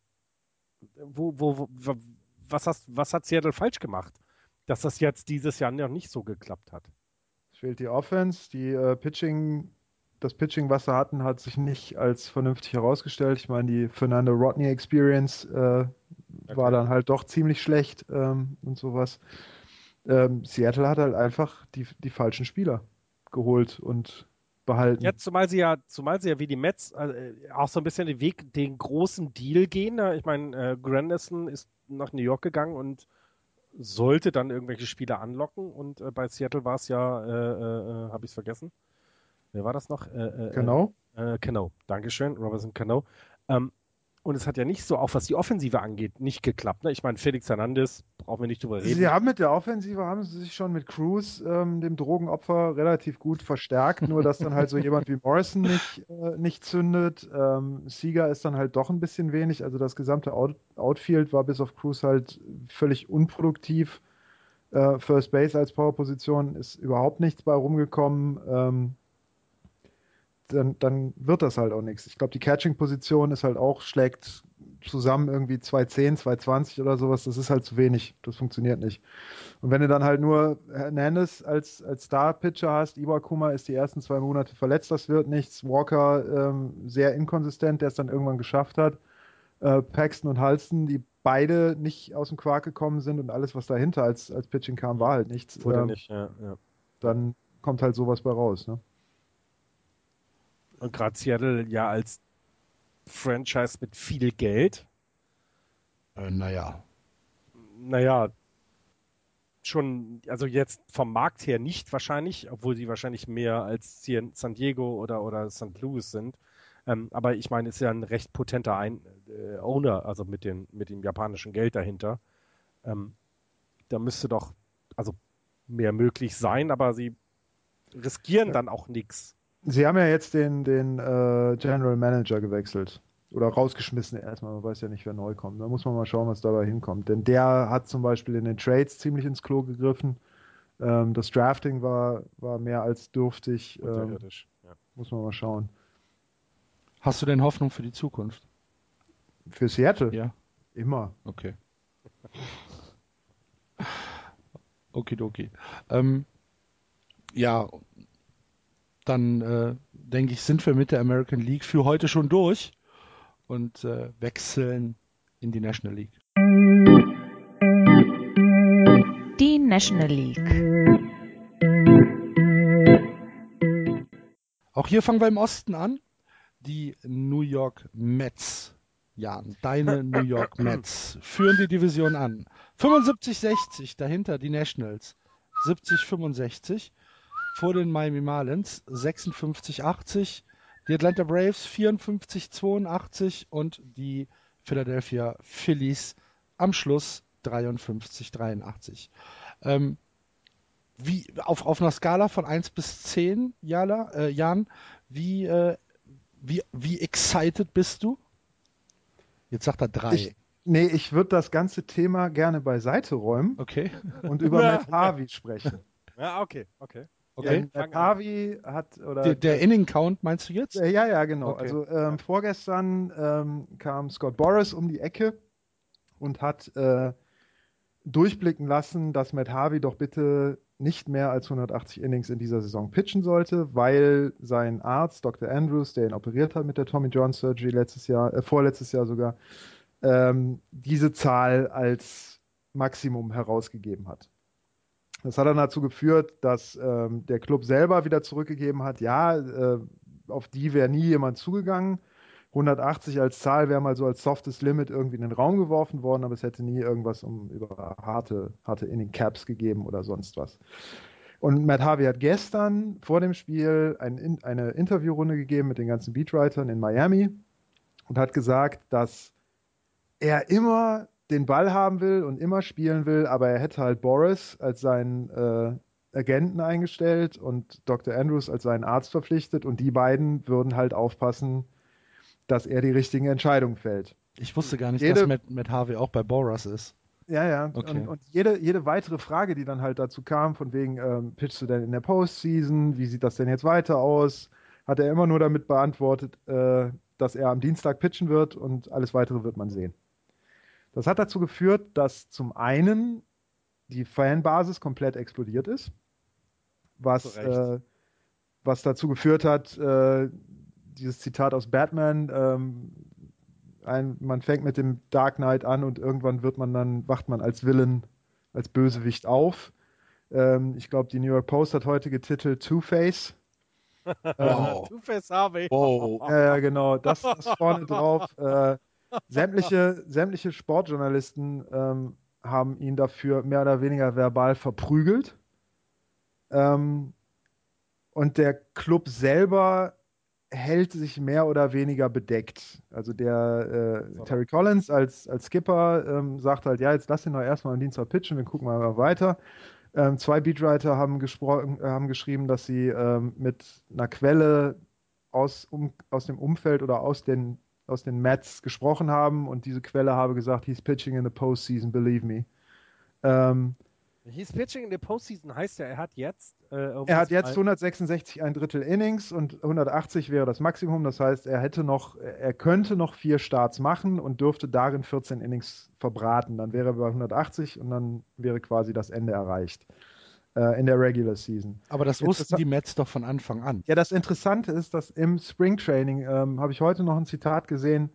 Wo, wo, wo, wa- was, hast, was hat Seattle falsch gemacht, dass das jetzt dieses Jahr noch nicht so geklappt hat? Es fehlt die Offense, die äh, Pitching, das Pitching, was sie hatten, hat sich nicht als vernünftig herausgestellt. Ich meine, die Fernando Rodney Experience äh, war dann halt doch ziemlich schlecht ähm, und sowas. Ähm, Seattle hat halt einfach die, die falschen Spieler geholt und behalten. Jetzt, zumal sie ja, zumal sie ja wie die Mets äh, auch so ein bisschen den Weg, den großen Deal gehen. Ich meine, äh, Granderson ist nach New York gegangen und sollte dann irgendwelche Spieler anlocken. Und äh, bei Seattle war es ja, äh, äh, habe ich es vergessen. Wer war das noch? Äh, äh, Genau. Äh, Cano. Dankeschön, Robinson Cano. Ähm, und es hat ja nicht so, auch was die Offensive angeht, nicht geklappt. Ne? Ich meine, Felix Hernandez, brauchen wir nicht drüber reden. Sie haben mit der Offensive haben sie sich schon mit Cruz, ähm, dem Drogenopfer, relativ gut verstärkt, nur dass dann halt so jemand wie Morrison nicht, äh, nicht zündet. Ähm, Sieger ist dann halt doch ein bisschen wenig. Also das gesamte Out Outfield war bis auf Cruz halt völlig unproduktiv. Äh, First Base als Powerposition ist überhaupt nichts bei rumgekommen. Ähm, dann, dann wird das halt auch nichts. Ich glaube, die Catching-Position ist halt auch, schlägt zusammen irgendwie 210, 220 oder sowas. Das ist halt zu wenig. Das funktioniert nicht. Und wenn du dann halt nur Hernandez als, als Star-Pitcher hast, Iwakuma ist die ersten zwei Monate verletzt, das wird nichts. Walker ähm, sehr inkonsistent, der es dann irgendwann geschafft hat. Äh, Paxton und Halston, die beide nicht aus dem Quark gekommen sind und alles, was dahinter als, als Pitching kam, war halt nichts. Wurde Ähm, nicht, ja, ja. Dann kommt halt sowas bei raus. Ne? Und gerade Seattle ja als Franchise mit viel Geld. Äh, naja. Naja, schon, also jetzt vom Markt her nicht wahrscheinlich, obwohl sie wahrscheinlich mehr als hier in San Diego oder, oder St. Louis sind. Ähm, aber ich meine, es ist ja ein recht potenter ein äh, Owner, also mit, den, mit dem japanischen Geld dahinter. Ähm, da müsste doch also mehr möglich sein, aber sie riskieren dann auch nichts. Sie haben ja jetzt den, den äh, General Manager gewechselt. Oder rausgeschmissen erstmal. Man weiß ja nicht, wer neu kommt. Da muss man mal schauen, was dabei hinkommt. Denn der hat zum Beispiel in den Trades ziemlich ins Klo gegriffen. Ähm, das Drafting war, war mehr als dürftig. Ähm. Ja. muss man mal schauen. Hast du denn Hoffnung für die Zukunft? Für Seattle? Ja. Immer. Okay. Okidoki. Ähm, ja, dann äh, denke ich, sind wir mit der American League für heute schon durch und äh, wechseln in die National League. Die National League. Auch hier fangen wir im Osten an. Die New York Mets. Jan, deine New York Mets führen die Division an. 75-60, dahinter die Nationals. 70-65. Vor den Miami Marlins 56-80, die Atlanta Braves 54-82 und die Philadelphia Phillies am Schluss 53-83. Ähm, wie, auf, auf einer Skala von 1 bis 10, Jala, äh, Jan, wie, äh, wie, wie excited bist du? Jetzt sagt er 3. Ich, nee, ich würde das ganze Thema gerne beiseite räumen okay. und über Matt Harvey sprechen. Ja, okay, okay. Okay. Ja, Matt Harvey hat oder Der, der Inning-Count meinst du jetzt? Ja, ja, genau. Okay. Also ähm, vorgestern ähm, kam Scott Boris um die Ecke und hat äh, durchblicken lassen, dass Matt Harvey doch bitte nicht mehr als 180 Innings in dieser Saison pitchen sollte, weil sein Arzt, Dr. Andrews, der ihn operiert hat mit der Tommy John Surgery letztes Jahr, äh, vorletztes Jahr sogar, ähm, diese Zahl als Maximum herausgegeben hat. Das hat dann dazu geführt, dass ähm, der Club selber wieder zurückgegeben hat, ja, äh, auf die wäre nie jemand zugegangen. 180 als Zahl wäre mal so als softes Limit irgendwie in den Raum geworfen worden, aber es hätte nie irgendwas um über harte, harte Inning Caps gegeben oder sonst was. Und Matt Harvey hat gestern vor dem Spiel ein, eine Interviewrunde gegeben mit den ganzen Beatwritern in Miami und hat gesagt, dass er immer den Ball haben will und immer spielen will, aber er hätte halt Boris als seinen äh, Agenten eingestellt und Dr. Andrews als seinen Arzt verpflichtet und die beiden würden halt aufpassen, dass er die richtigen Entscheidungen fällt. Ich wusste gar nicht, Jede- dass Matt, Matt Harvey auch bei Boras ist. Ja, ja. Okay. Und, und jede, jede weitere Frage, die dann halt dazu kam, von wegen, ähm, pitchst du denn in der Postseason? Wie sieht das denn jetzt weiter aus? Hat er immer nur damit beantwortet, äh, dass er am Dienstag pitchen wird und alles weitere wird man sehen. Das hat dazu geführt, dass zum einen die Fanbasis komplett explodiert ist, was, äh, was dazu geführt hat, äh, dieses Zitat aus Batman, ähm, ein, man fängt mit dem Dark Knight an und irgendwann wird man dann, wacht man als Villain, als Bösewicht auf. Ähm, ich glaube, die New York Post hat heute getitelt Two-Face. Wow. Two-Face Harvey. Wow. Ja, ja, genau, das, das vorne drauf. Äh, sämtliche, sämtliche Sportjournalisten ähm, haben ihn dafür mehr oder weniger verbal verprügelt. Ähm, und der Club selber hält sich mehr oder weniger bedeckt. Also der äh, Terry Collins als, als Skipper ähm, sagt halt, ja, jetzt lass ihn doch erstmal am Dienstag pitchen, wir gucken mal weiter. Ähm, zwei Beatwriter haben, gesprochen, äh, haben geschrieben, dass sie ähm, mit einer Quelle aus, um, aus dem Umfeld oder aus den, aus den Mets gesprochen haben und diese Quelle habe gesagt, he's pitching in the postseason, believe me. Ähm, He's pitching in the postseason heißt ja, er hat jetzt. Äh, er hat jetzt 166 ein Drittel Innings und 180 wäre das Maximum. Das heißt, er hätte noch, er könnte noch vier Starts machen und dürfte darin 14 Innings verbraten. Dann wäre er bei 180 und dann wäre quasi das Ende erreicht äh, in der Regular Season. Aber das wussten die Mets doch von Anfang an. Ja, das Interessante ist, dass im Spring Training ähm, habe ich heute noch ein Zitat gesehen,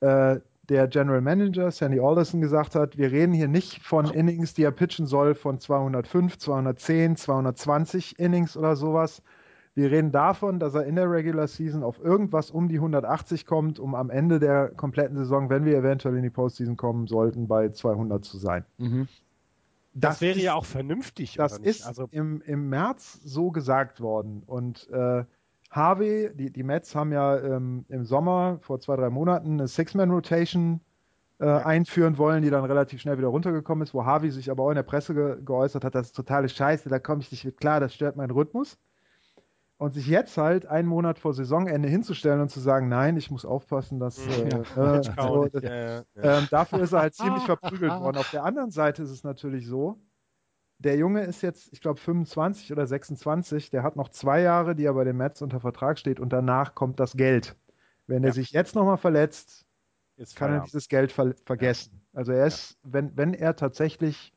äh, der General Manager Sandy Alderson gesagt hat, wir reden hier nicht von Innings, die er pitchen soll von 205, 210, 220 Innings oder sowas. Wir reden davon, dass er in der Regular Season auf irgendwas um die 180 kommt, um am Ende der kompletten Saison, wenn wir eventuell in die Postseason kommen sollten, bei 200 zu sein. Mhm. Das, wäre ist- ja auch vernünftig. das ist Also, im, im März so gesagt worden. Und äh, Harvey, die, die Mets haben ja ähm, im Sommer vor zwei, drei Monaten eine Six-Man-Rotation äh, einführen wollen, die dann relativ schnell wieder runtergekommen ist, wo Harvey sich aber auch in der Presse ge geäußert hat, das ist totale Scheiße, da komme ich nicht mit klar, das stört meinen Rhythmus. Und sich jetzt halt einen Monat vor Saisonende hinzustellen und zu sagen, nein, ich muss aufpassen, dass äh, äh, so, das, ja, ja, ja. ähm, dafür ist er halt ziemlich verprügelt worden. Auf der anderen Seite ist es natürlich so, der Junge ist jetzt, ich glaube, 25 oder 26, der hat noch zwei Jahre, die er bei den Mets unter Vertrag steht und danach kommt das Geld. Wenn er Ja. sich jetzt nochmal verletzt, ist kann er dieses Geld ver vergessen. Also er ist, wenn, wenn er tatsächlich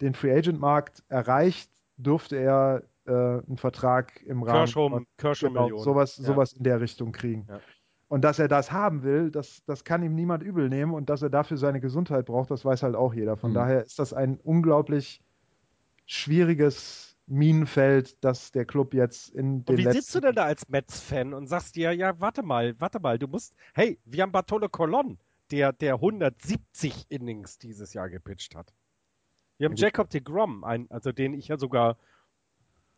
den Free Agent Markt erreicht, dürfte er äh, einen Vertrag im Rahmen Kershaw, von Kershaw genau, sowas, Ja. sowas in der Richtung kriegen. Ja. Und dass er das haben will, das, das kann ihm niemand übel nehmen und dass er dafür seine Gesundheit braucht, das weiß halt auch jeder. Von Mhm. daher ist das ein unglaublich schwieriges Minenfeld, das der Club jetzt in den Und wie letzten sitzt du denn da als Mets-Fan und sagst dir, ja, warte mal, warte mal, du musst, hey, wir haben Bartolo Colon, der, der 170 Innings dieses Jahr gepitcht hat. Wir haben. Jacob de Grom, ein, also den ich ja sogar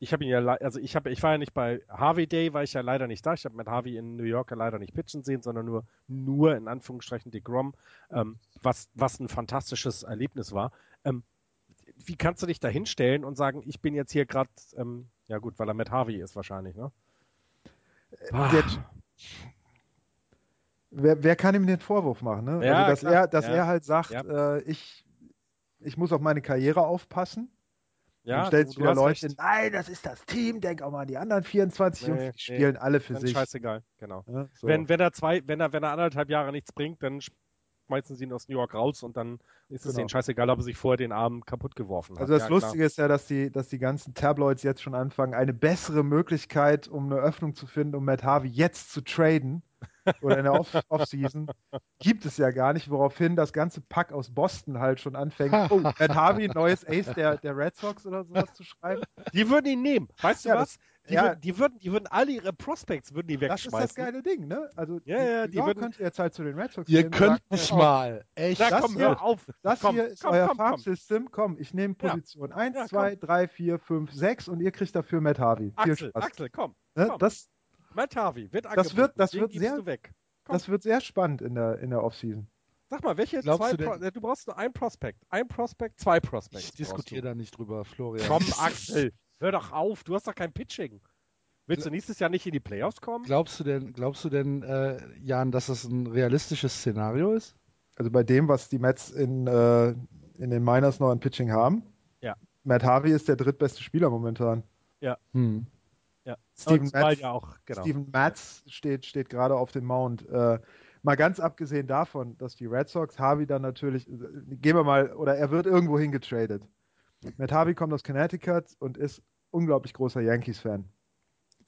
ich habe ihn ja, also ich habe, ich war ja nicht bei Harvey Day, war ich ja leider nicht da. Ich habe mit Harvey in New York ja leider nicht pitchen sehen, sondern nur, nur in Anführungsstrichen DeGrom, ähm, was, was ein fantastisches Erlebnis war. Ähm, wie kannst du dich da hinstellen und sagen, ich bin jetzt hier gerade, ähm, ja gut, weil er mit Harvey ist wahrscheinlich, ne? Ah. Der, wer, wer, kann ihm den Vorwurf machen, ne? Ja, also, dass klar. er, dass ja. er halt sagt, ja. äh, ich, ich muss auf meine Karriere aufpassen. Ja, dann stellt du, wieder Leute, recht. nein, das ist das Team, denk auch mal an die anderen 24 Nee, Jungs, die spielen nee, alle für sich. scheißegal, genau. Ja, so. Wenn, wenn er zwei, wenn er, wenn er anderthalb Jahre nichts bringt, dann schmeißen sie ihn aus New York raus und dann ist es Genau. denen scheißegal, ob er sich vorher den Arm kaputt geworfen hat. Also das ja, klar. Lustige ist ja, dass die, dass die ganzen Tabloids jetzt schon anfangen, eine bessere Möglichkeit, um eine Öffnung zu finden, um Matt Harvey jetzt zu traden oder in der Off- Offseason, gibt es ja gar nicht, woraufhin das ganze Pack aus Boston halt schon anfängt, oh, Matt Harvey, neues Ace der, der Red Sox oder sowas zu schreiben. Die würden ihn nehmen. Weißt du Ja, was? Die, ja. würden, die, würden, die würden alle ihre Prospects würden die Das ist wegschmeißen. das geile Ding, ne? Also Ja, ja, die York würden- könnt ihr jetzt halt zu den Red Sox Ihr könnt nicht mal. Echt. Das komm, hier- hör auf. Das komm, hier ist komm, euer. Farm-System. Komm, ich nehme Ja. Position 1, Ja, 2, 3, 4, 5, 6 und ihr kriegt dafür Matt Harvey. Viel Axel, Spaß. Axel, komm. Ne? komm. Das, Matt Harvey wird Das angeboten. wird- das Den wird gibst sehr- du weg. Komm. das wird sehr spannend in der, in der Offseason. Sag mal, welche Glaubst zwei du Pro du brauchst nur ein Prospect. Ein Prospect, zwei Prospects. Ich diskutiere da nicht drüber, Florian. Komm, Axel, hör doch auf. Du hast doch kein Pitching. Willst du nächstes Jahr nicht in die Playoffs kommen? Glaubst du denn, glaubst du denn, äh, Jan, dass das ein realistisches Szenario ist? Also bei dem, was die Mets in, äh, in den Miners noch an Pitching haben. Ja. Matt Harvey ist der drittbeste Spieler momentan. Hm. Steven Matz- ja auch, genau. Steven Matz steht, steht gerade auf dem Mount. Äh, mal ganz abgesehen davon, dass die Red Sox Harvey dann natürlich, äh, gehen wir mal, oder er wird irgendwo hingetradet. Matt Harvey kommt aus Connecticut und ist unglaublich großer Yankees-Fan.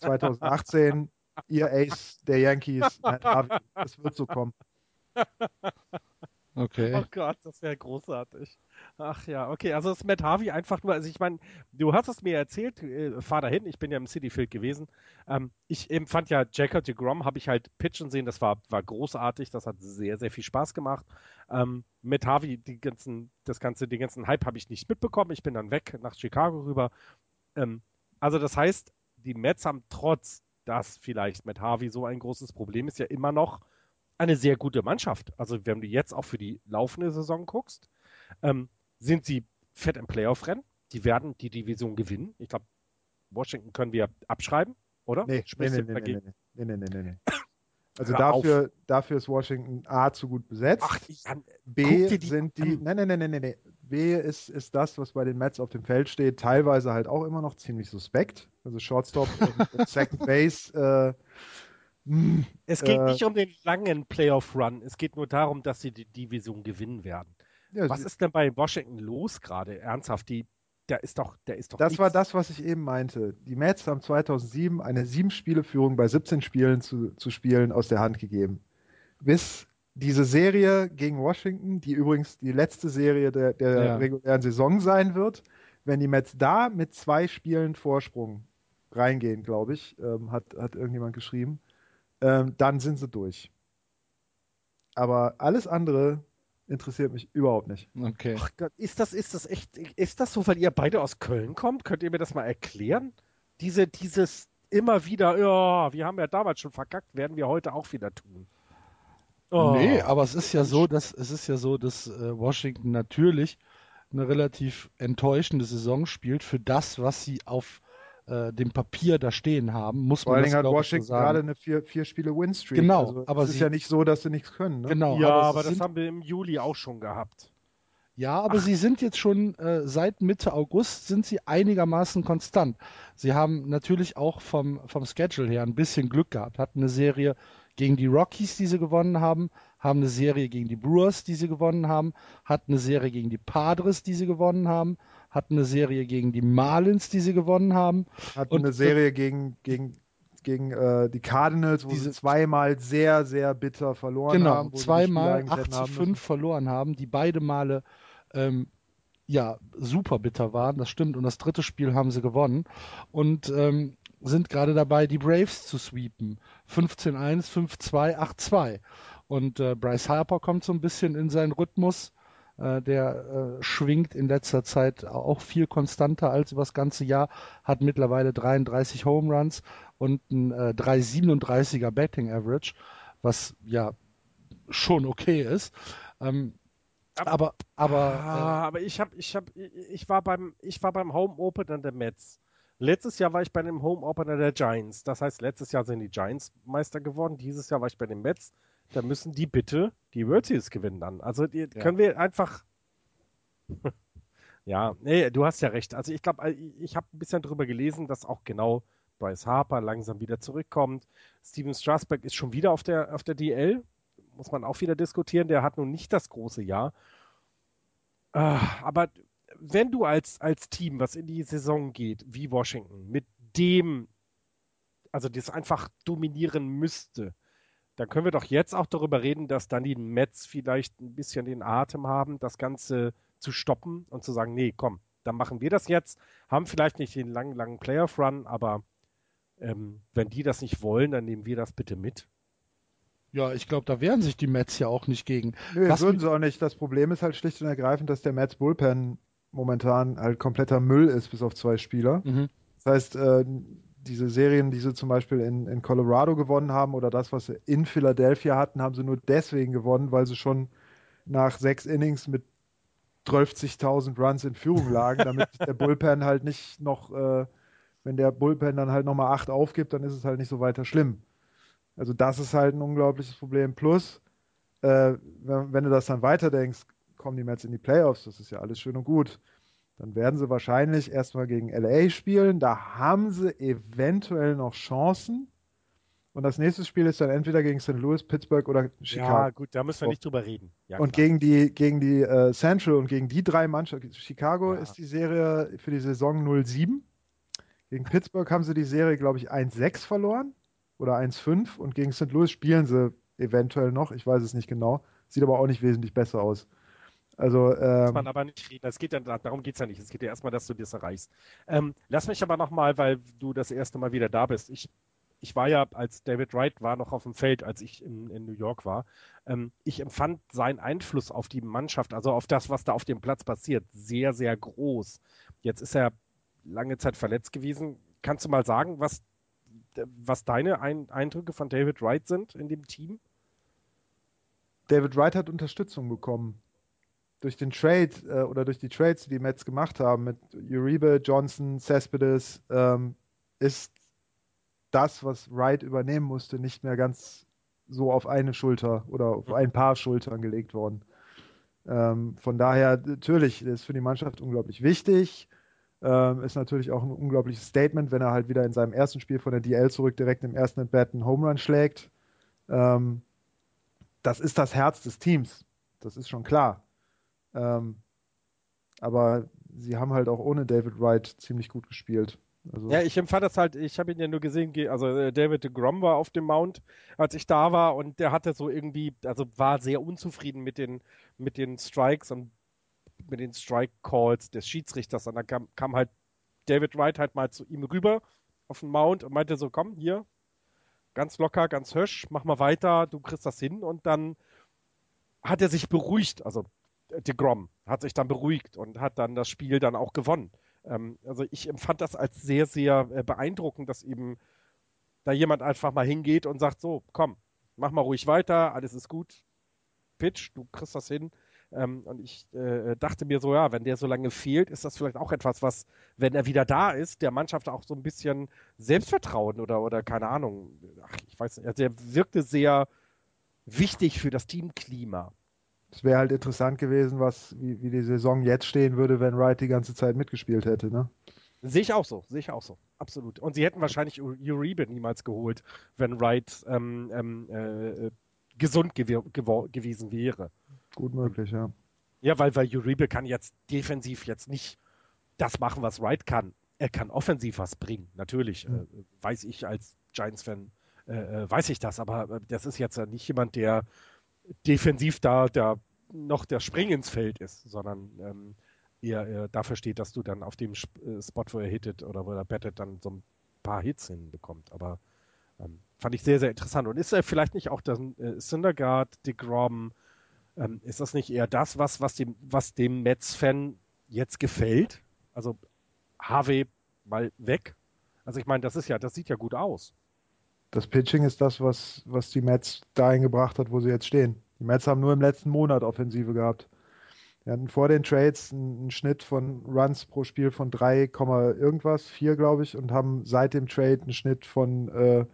2018, ihr Ace der Yankees, Matt Harvey. Es wird so kommen. Okay. Oh Gott, das wäre großartig. Ach ja, okay, also ist Matt Harvey einfach nur, also ich meine, du hast es mir erzählt, äh, fahr dahin, ich bin ja im City Field gewesen. Ähm, ich eben fand ja Jacob de Grom, habe ich halt pitchen sehen, das war, war großartig, das hat sehr, sehr viel Spaß gemacht. Ähm, Matt Harvey, die ganzen, das ganze, den ganzen Hype habe ich nicht mitbekommen, ich bin dann weg nach Chicago rüber. Ähm, also das heißt, die Mets haben trotz, dass vielleicht Matt Harvey so ein großes Problem ist, ja immer noch eine sehr gute Mannschaft. Also wenn du jetzt auch für die laufende Saison guckst, ähm, sind sie fett im Playoff-Rennen. Die werden die Division gewinnen. Ich glaube, Washington können wir abschreiben, oder? Nee, nee, nee, nee, nee, nee, nee, nee, nee, nee. Also Hör dafür, dafür ist Washington A zu gut besetzt. Ach, Jan, B guck dir die sind die. Nein, nein, nein, nein, nein. B ist, ist das, was bei den Mets auf dem Feld steht, teilweise halt auch immer noch ziemlich suspekt. Also Shortstop und, und Second Base. Äh, es geht äh, nicht um den langen Playoff-Run. Es geht nur darum, dass sie die Division gewinnen werden. ja, Was ist denn bei Washington los gerade? Ernsthaft, die, der ist doch, der ist doch das war nichts. das, was ich eben meinte. Die Mets haben 2007 eine sieben-Spiele-Führung bei 17 Spielen zu, zu spielen aus der Hand gegeben. Bis diese Serie gegen Washington, die übrigens die letzte Serie der, der Ja. regulären Saison sein wird, wenn die Mets da mit zwei Spielen Vorsprung reingehen, glaube ich, ähm, hat, hat irgendjemand geschrieben, ähm, dann sind sie durch. Aber alles andere interessiert mich überhaupt nicht. Okay. Ach Gott, ist das, ist das echt, ist das so, weil ihr beide aus Köln kommt? Könnt ihr mir das mal erklären? Diese, dieses immer wieder, ja, wir haben ja damals schon verkackt, werden wir heute auch wieder tun. Oh. Nee, aber es ist ja so, dass es ist ja so, dass äh, Washington natürlich eine relativ enttäuschende Saison spielt für das, was sie auf äh, dem Papier da stehen haben, muss Vor man allen das Dingen hat so Washington sagen. gerade eine vier, vier Spiele Win-Streak. Genau, also aber es ist ja nicht so, dass sie nichts können. Ne? Genau, ja, aber, aber, das sind, haben wir im Juli auch schon gehabt. ja, aber sie sind jetzt schon äh, seit Mitte August sind sie einigermaßen konstant. Sie haben natürlich auch vom vom Schedule her ein bisschen Glück gehabt, hatten eine Serie gegen die Rockies, die sie gewonnen haben, haben eine Serie gegen die Brewers, die sie gewonnen haben, hatten eine Serie gegen die Padres, die sie gewonnen haben, hatten eine Serie gegen die Marlins, die sie gewonnen haben. Hatten Und- eine Serie gegen, gegen, gegen äh, die Cardinals, wo Diese- sie zweimal sehr, sehr bitter verloren genau, haben. Spiele zweimal eigentlich 8 hätten zu haben 5 müssen. verloren haben, die beide Male ähm, ja super bitter waren, das stimmt. Und das dritte Spiel haben sie gewonnen und ähm, sind gerade dabei, die Braves zu sweepen. 15-1, 5-2, 8-2. Und äh, Bryce Harper kommt so ein bisschen in seinen Rhythmus. Äh, der äh, schwingt in letzter Zeit auch viel konstanter als über das ganze Jahr, hat mittlerweile 33 Home Runs und ein äh, 3,37er Betting Average, was ja schon okay ist. Ähm, aber, aber, ah, äh, aber ich habe, ich habe, ich war beim, ich war beim Home Opener der Mets. Letztes Jahr war ich bei dem Home Opener der Giants. Das heißt, letztes Jahr sind die Giants Meister geworden. Dieses Jahr war ich bei den Mets. Da müssen die bitte die World Series gewinnen dann. Also die, ja. können wir einfach. ja, nee, du hast ja recht. Also ich glaube, ich habe ein bisschen drüber gelesen, dass auch genau Bryce Harper langsam wieder zurückkommt. Steven Strasberg ist schon wieder auf der, auf der DL. Muss man auch wieder diskutieren. Der hat nun nicht das große Jahr. Ah, aber wenn du als, als Team, was in die Saison geht, wie Washington, mit dem, also das einfach dominieren müsste, dann können wir doch jetzt auch darüber reden, dass dann die Mets vielleicht ein bisschen den Atem haben, das Ganze zu stoppen und zu sagen, nee, komm, dann machen wir das jetzt, haben vielleicht nicht den langen, langen Playoff-Run, aber ähm, wenn die das nicht wollen, dann nehmen wir das bitte mit. Ja, ich glaube, da wehren sich die Mets ja auch nicht gegen. Nö, Was würden sie auch nicht. Das Problem ist halt schlicht und ergreifend, dass der Mets Bullpen momentan halt kompletter Müll ist, bis auf zwei Spieler. Mhm. Das heißt, äh, diese Serien, die sie zum Beispiel in, in Colorado gewonnen haben oder das, was sie in Philadelphia hatten, haben sie nur deswegen gewonnen, weil sie schon nach sechs Innings mit 12.000 Runs in Führung lagen, damit der Bullpen halt nicht noch, äh, wenn der Bullpen dann halt nochmal acht aufgibt, dann ist es halt nicht so weiter schlimm. Also das ist halt ein unglaubliches Problem. Plus, äh, wenn, wenn, du das dann weiterdenkst, kommen die Mets in die Playoffs, das ist ja alles schön und gut. Dann werden sie wahrscheinlich erstmal gegen LA spielen. Da haben sie eventuell noch Chancen. Und das nächste Spiel ist dann entweder gegen St. Louis, Pittsburgh oder Chicago. Ja, gut, da müssen wir nicht drüber reden. Ja, und gegen die, gegen die äh, Central und gegen die drei Mannschaften, Chicago ja. ist die Serie für die Saison 0-7. Gegen Pittsburgh haben sie die Serie, glaube ich, 1-6 verloren oder 1-5 und gegen St. Louis spielen sie eventuell noch, ich weiß es nicht genau. Sieht aber auch nicht wesentlich besser aus. Also, ähm, Muss man aber nicht reden. Es geht ja, darum geht es ja nicht. Es geht ja erstmal, dass du das erreichst. Ähm, lass mich aber nochmal, weil du das erste Mal wieder da bist. Ich, ich war ja, als David Wright war, noch auf dem Feld, als ich in, in New York war. Ähm, ich empfand seinen Einfluss auf die Mannschaft, also auf das, was da auf dem Platz passiert, sehr, sehr groß. Jetzt ist er lange Zeit verletzt gewesen. Kannst du mal sagen, was was deine Ein Eindrücke von David Wright sind in dem Team? David Wright hat Unterstützung bekommen. Durch den Trade äh, oder durch die Trades, die die Mets gemacht haben mit Uribe, Johnson, Cespedes, ähm, ist das, was Wright übernehmen musste, nicht mehr ganz so auf eine Schulter oder auf ein paar Schultern gelegt worden. Ähm, von daher, natürlich, ist für die Mannschaft unglaublich wichtig. Ähm, ist natürlich auch ein unglaubliches Statement, wenn er halt wieder in seinem ersten Spiel von der DL zurück direkt im ersten At-Bat einen Home Run schlägt. Ähm, das ist das Herz des Teams. Das ist schon klar. Ähm, aber sie haben halt auch ohne David Wright ziemlich gut gespielt. Also ja, ich empfand das halt, ich habe ihn ja nur gesehen, also äh, David de Grom war auf dem Mount, als ich da war und der hatte so irgendwie, also war sehr unzufrieden mit den, mit den Strikes und mit den Strike Calls des Schiedsrichters. Und dann kam, kam halt David Wright halt mal zu ihm rüber auf den Mount und meinte so, komm, hier, ganz locker, ganz hösch, mach mal weiter, du kriegst das hin. Und dann hat er sich beruhigt, also de Grom hat sich dann beruhigt und hat dann das Spiel dann auch gewonnen. Ähm, also ich empfand das als sehr, sehr äh, beeindruckend, dass eben da jemand einfach mal hingeht und sagt, so, komm, mach mal ruhig weiter, alles ist gut, Pitch, du kriegst das hin. Ähm, und ich äh, dachte mir so, ja, wenn der so lange fehlt, ist das vielleicht auch etwas, was, wenn er wieder da ist, der Mannschaft auch so ein bisschen Selbstvertrauen oder, oder keine Ahnung, ach, ich weiß nicht, also der wirkte sehr wichtig für das Teamklima. Es wäre halt interessant gewesen, was, wie, wie die Saison jetzt stehen würde, wenn Wright die ganze Zeit mitgespielt hätte, ne? Sehe ich auch so, sehe ich auch so, absolut. Und sie hätten wahrscheinlich Uribe niemals geholt, wenn Wright ähm, ähm, äh, gesund gew gewesen wäre. Gut möglich, ja. Ja, weil, weil Uribe kann jetzt defensiv jetzt nicht das machen, was Wright kann. Er kann offensiv was bringen, natürlich. Mhm. Äh, weiß ich als Giants-Fan, äh, äh, weiß ich das, aber äh, das ist jetzt nicht jemand, der defensiv da, da noch der Spring ins Feld ist, sondern ähm, eher, eher, dafür steht, dass du dann auf dem äh, Spot, wo er hittet oder wo er bettet, dann so ein paar Hits hinbekommt. Aber ähm, fand ich sehr, sehr interessant. Und ist er vielleicht nicht auch der äh, Syndergaard, DeGrom, Ähm, ist das nicht eher das, was, was dem, was dem Mets-Fan jetzt gefällt? Also Harvey mal weg. Also ich meine, das ist ja, das sieht ja gut aus. Das Pitching ist das, was, was die Mets dahin gebracht hat, wo sie jetzt stehen. Die Mets haben nur im letzten Monat Offensive gehabt. Wir hatten vor den Trades einen, Schnitt von Runs pro Spiel von 3, irgendwas, 4 glaube ich, und haben seit dem Trade einen Schnitt von äh,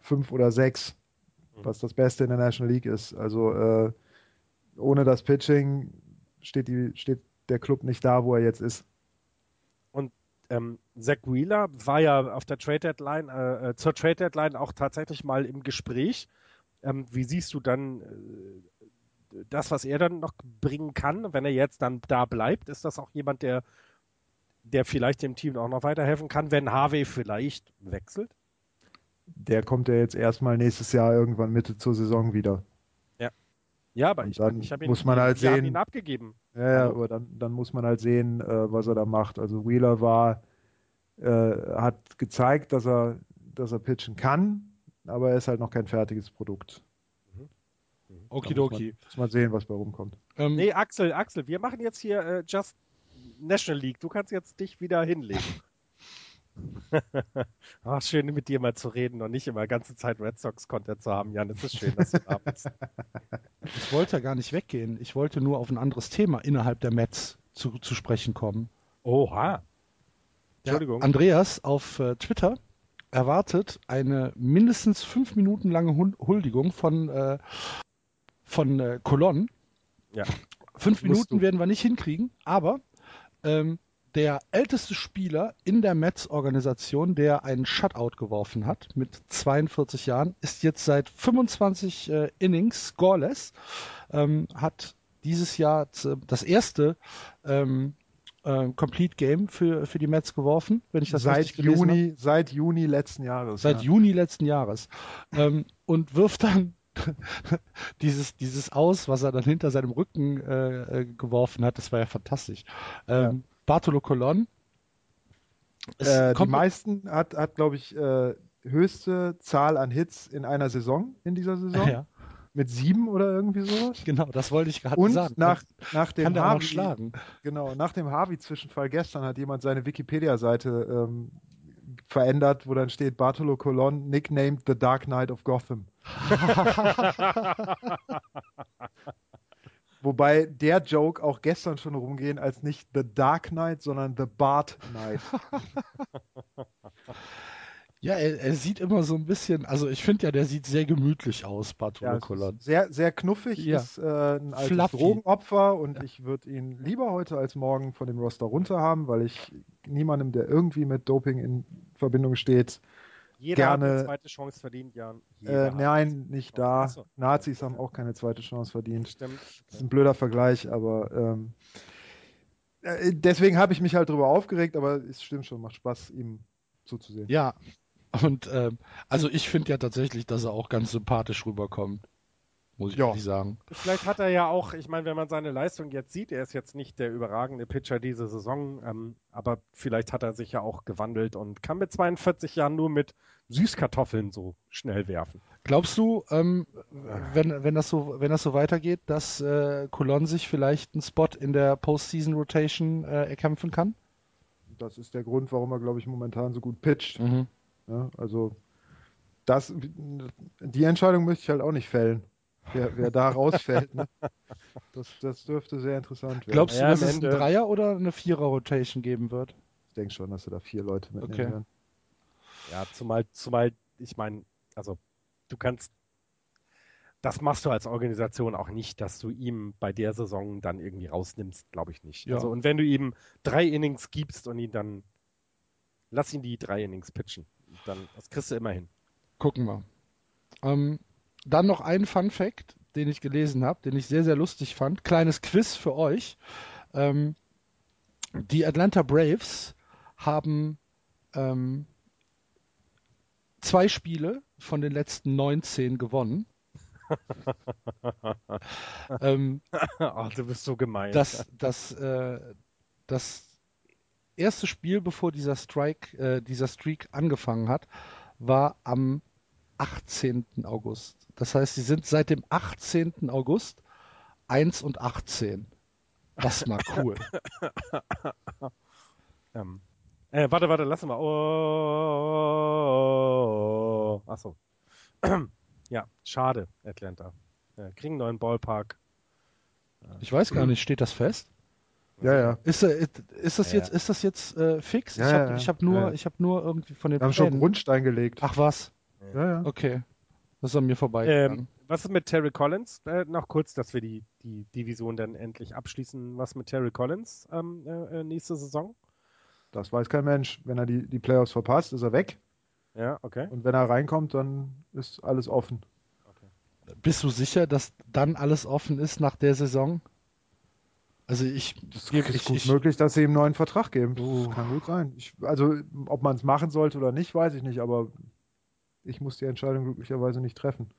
5 oder 6, mhm. was das Beste in der National League ist. Also äh, ohne das Pitching steht, die, steht der Club nicht da, wo er jetzt ist. Ähm, Zach Wheeler war ja auf der Trade Deadline, äh, äh zur Trade Deadline auch tatsächlich mal im Gespräch. Ähm, wie siehst du dann äh, das, was er dann noch bringen kann, wenn er jetzt dann da bleibt, ist das auch jemand, der, der vielleicht dem Team auch noch weiterhelfen kann, wenn Harvey vielleicht wechselt? Der kommt ja jetzt erstmal nächstes Jahr irgendwann Mitte zur Saison wieder. Ja. Aber ich, dann ich habe ihn, muss man halt sehen, ihn abgegeben. Ja, ja also aber dann, dann muss man halt sehen, äh, was er da macht. Also Wheeler war, äh, hat gezeigt, dass er, dass er pitchen kann, aber er ist halt noch kein fertiges Produkt. Okidoki. Muss, muss mal sehen, was bei rumkommt. Ähm, nee, Axel, Axel, wir machen jetzt hier äh, Just National League. Du kannst jetzt dich wieder hinlegen. Ach, schön mit dir mal zu reden und nicht immer ganze Zeit Red Sox Content zu haben. Jan, es ist schön, dass du da bist. Ich wollte ja gar nicht weggehen. Ich wollte nur auf ein anderes Thema innerhalb der Mets zu, zu sprechen kommen. Oha. Entschuldigung. Ja, Andreas auf äh, Twitter erwartet eine mindestens fünf Minuten lange Huldigung von äh, von äh, Cologne. Ja. Fünf Minuten werden wir nicht hinkriegen, aber ähm, der älteste Spieler in der Mets-Organisation, der einen Shutout geworfen hat mit 42 Jahren, ist jetzt seit 25 äh, Innings scoreless, ähm, hat dieses Jahr das erste ähm, äh, Complete Game für, für die Mets geworfen, wenn ich das seit richtig gelesen Juni, habe. Seit Juni letzten Jahres. Seit ja. Juni letzten Jahres. Ähm, und wirft dann dieses, dieses Aus, was er dann hinter seinem Rücken äh, äh, geworfen hat, das war ja fantastisch. Ähm. Bartolo Colon. Äh, die meisten hat, hat glaube ich, äh, höchste Zahl an Hits in einer Saison, in dieser Saison. Ja. Mit sieben oder irgendwie sowas. Genau, das wollte ich gerade sagen. Nach, nach dem Kann der Harvey, schlagen. Genau, nach dem Harvey-Zwischenfall gestern hat jemand seine Wikipedia-Seite ähm, verändert, wo dann steht Bartolo Colon, nicknamed The Dark Knight of Gotham. Wobei der Joke auch gestern schon rumgehen als nicht The Dark Knight, sondern The Bart Knight. Ja, er, er, sieht immer so ein bisschen, also ich finde ja, der sieht sehr gemütlich aus, Bartolo ja, Colon. Sehr, sehr knuffig, ja. ist äh, ein altes Fluffy. Drogenopfer und ja. ich würde ihn lieber heute als morgen von dem Roster runter haben, weil ich niemandem, der irgendwie mit Doping in Verbindung steht, jeder gerne, hat eine zweite Chance verdient, Jan. Äh, nein, nicht da. Achso. Nazis haben auch keine zweite Chance verdient. Stimmt. Das ist ein blöder Vergleich, aber ähm, äh, deswegen habe ich mich halt darüber aufgeregt, aber es stimmt schon, macht Spaß, ihm zuzusehen. Ja, und ähm, also ich finde ja tatsächlich, dass er auch ganz sympathisch rüberkommt. Muss ich ja. ehrlich sagen. Vielleicht hat er ja auch, ich meine, wenn man seine Leistung jetzt sieht, er ist jetzt nicht der überragende Pitcher diese Saison, ähm, aber vielleicht hat er sich ja auch gewandelt und kann mit 42 Jahren nur mit Süßkartoffeln so schnell werfen. Glaubst du, ähm, wenn, wenn, das so, wenn das so weitergeht, dass äh, Colon sich vielleicht einen Spot in der Postseason Rotation äh, erkämpfen kann? Das ist der Grund, warum er, glaube ich, momentan so gut pitcht. Mhm. Ja, also das, die Entscheidung möchte ich halt auch nicht fällen. Wer, wer da rausfällt, ne? das, das dürfte sehr interessant werden. Glaubst du, ja, dass es ein Dreier- oder eine Vierer-Rotation geben wird? Ich denke schon, dass sie da vier Leute mitnehmen okay. werden. Ja, zumal, zumal, ich meine, also du kannst, das machst du als Organisation auch nicht, dass du ihm bei der Saison dann irgendwie rausnimmst, glaube ich nicht. Ja. Also, und wenn du ihm drei Innings gibst und ihn dann, lass ihn die drei Innings pitchen. Dann, das kriegst du immer hin. Gucken wir. Ähm, dann noch ein Fun Fact, den ich gelesen habe, den ich sehr, sehr lustig fand. Kleines Quiz für euch. Ähm, die Atlanta Braves haben ähm, zwei Spiele von den letzten 19 gewonnen. ähm, oh, du bist so gemein. Das, das, äh, das erste Spiel, bevor dieser Strike, äh, dieser Streak angefangen hat, war am 18. August. Das heißt, sie sind seit dem 18. August 1 und 18. Das ist mal cool. Ähm, äh, warte, warte, lass mal. Oh, achso. ja, schade, Atlanta. Ja, kriegen einen neuen Ballpark. Ich weiß gar nicht, steht das fest? Ja, ja. Ist, äh, ist das Ja, jetzt, ist das jetzt äh, fix? Ja, ich habe ja, hab nur, ja. ich hab nur irgendwie von den Wir haben schon Grundstein gelegt. Ach was, ja, ja. okay. Das ist an mir vorbeigegangen. Ähm, was ist mit Terry Collins? Äh, noch kurz, dass wir die, die Division dann endlich abschließen. Was mit Terry Collins ähm, äh, äh, nächste Saison? Das weiß kein Mensch. Wenn er die, die Playoffs verpasst, ist er weg. Ja, okay. Und wenn er reinkommt, dann ist alles offen. Bist du sicher, dass dann alles offen ist nach der Saison? Also ich, Es ich, ist gut ich, möglich, dass sie ihm einen neuen Vertrag geben. Oh. Das kann gut sein. Ich, also, ob man es machen sollte oder nicht, weiß ich nicht, aber ich muss die Entscheidung glücklicherweise nicht treffen.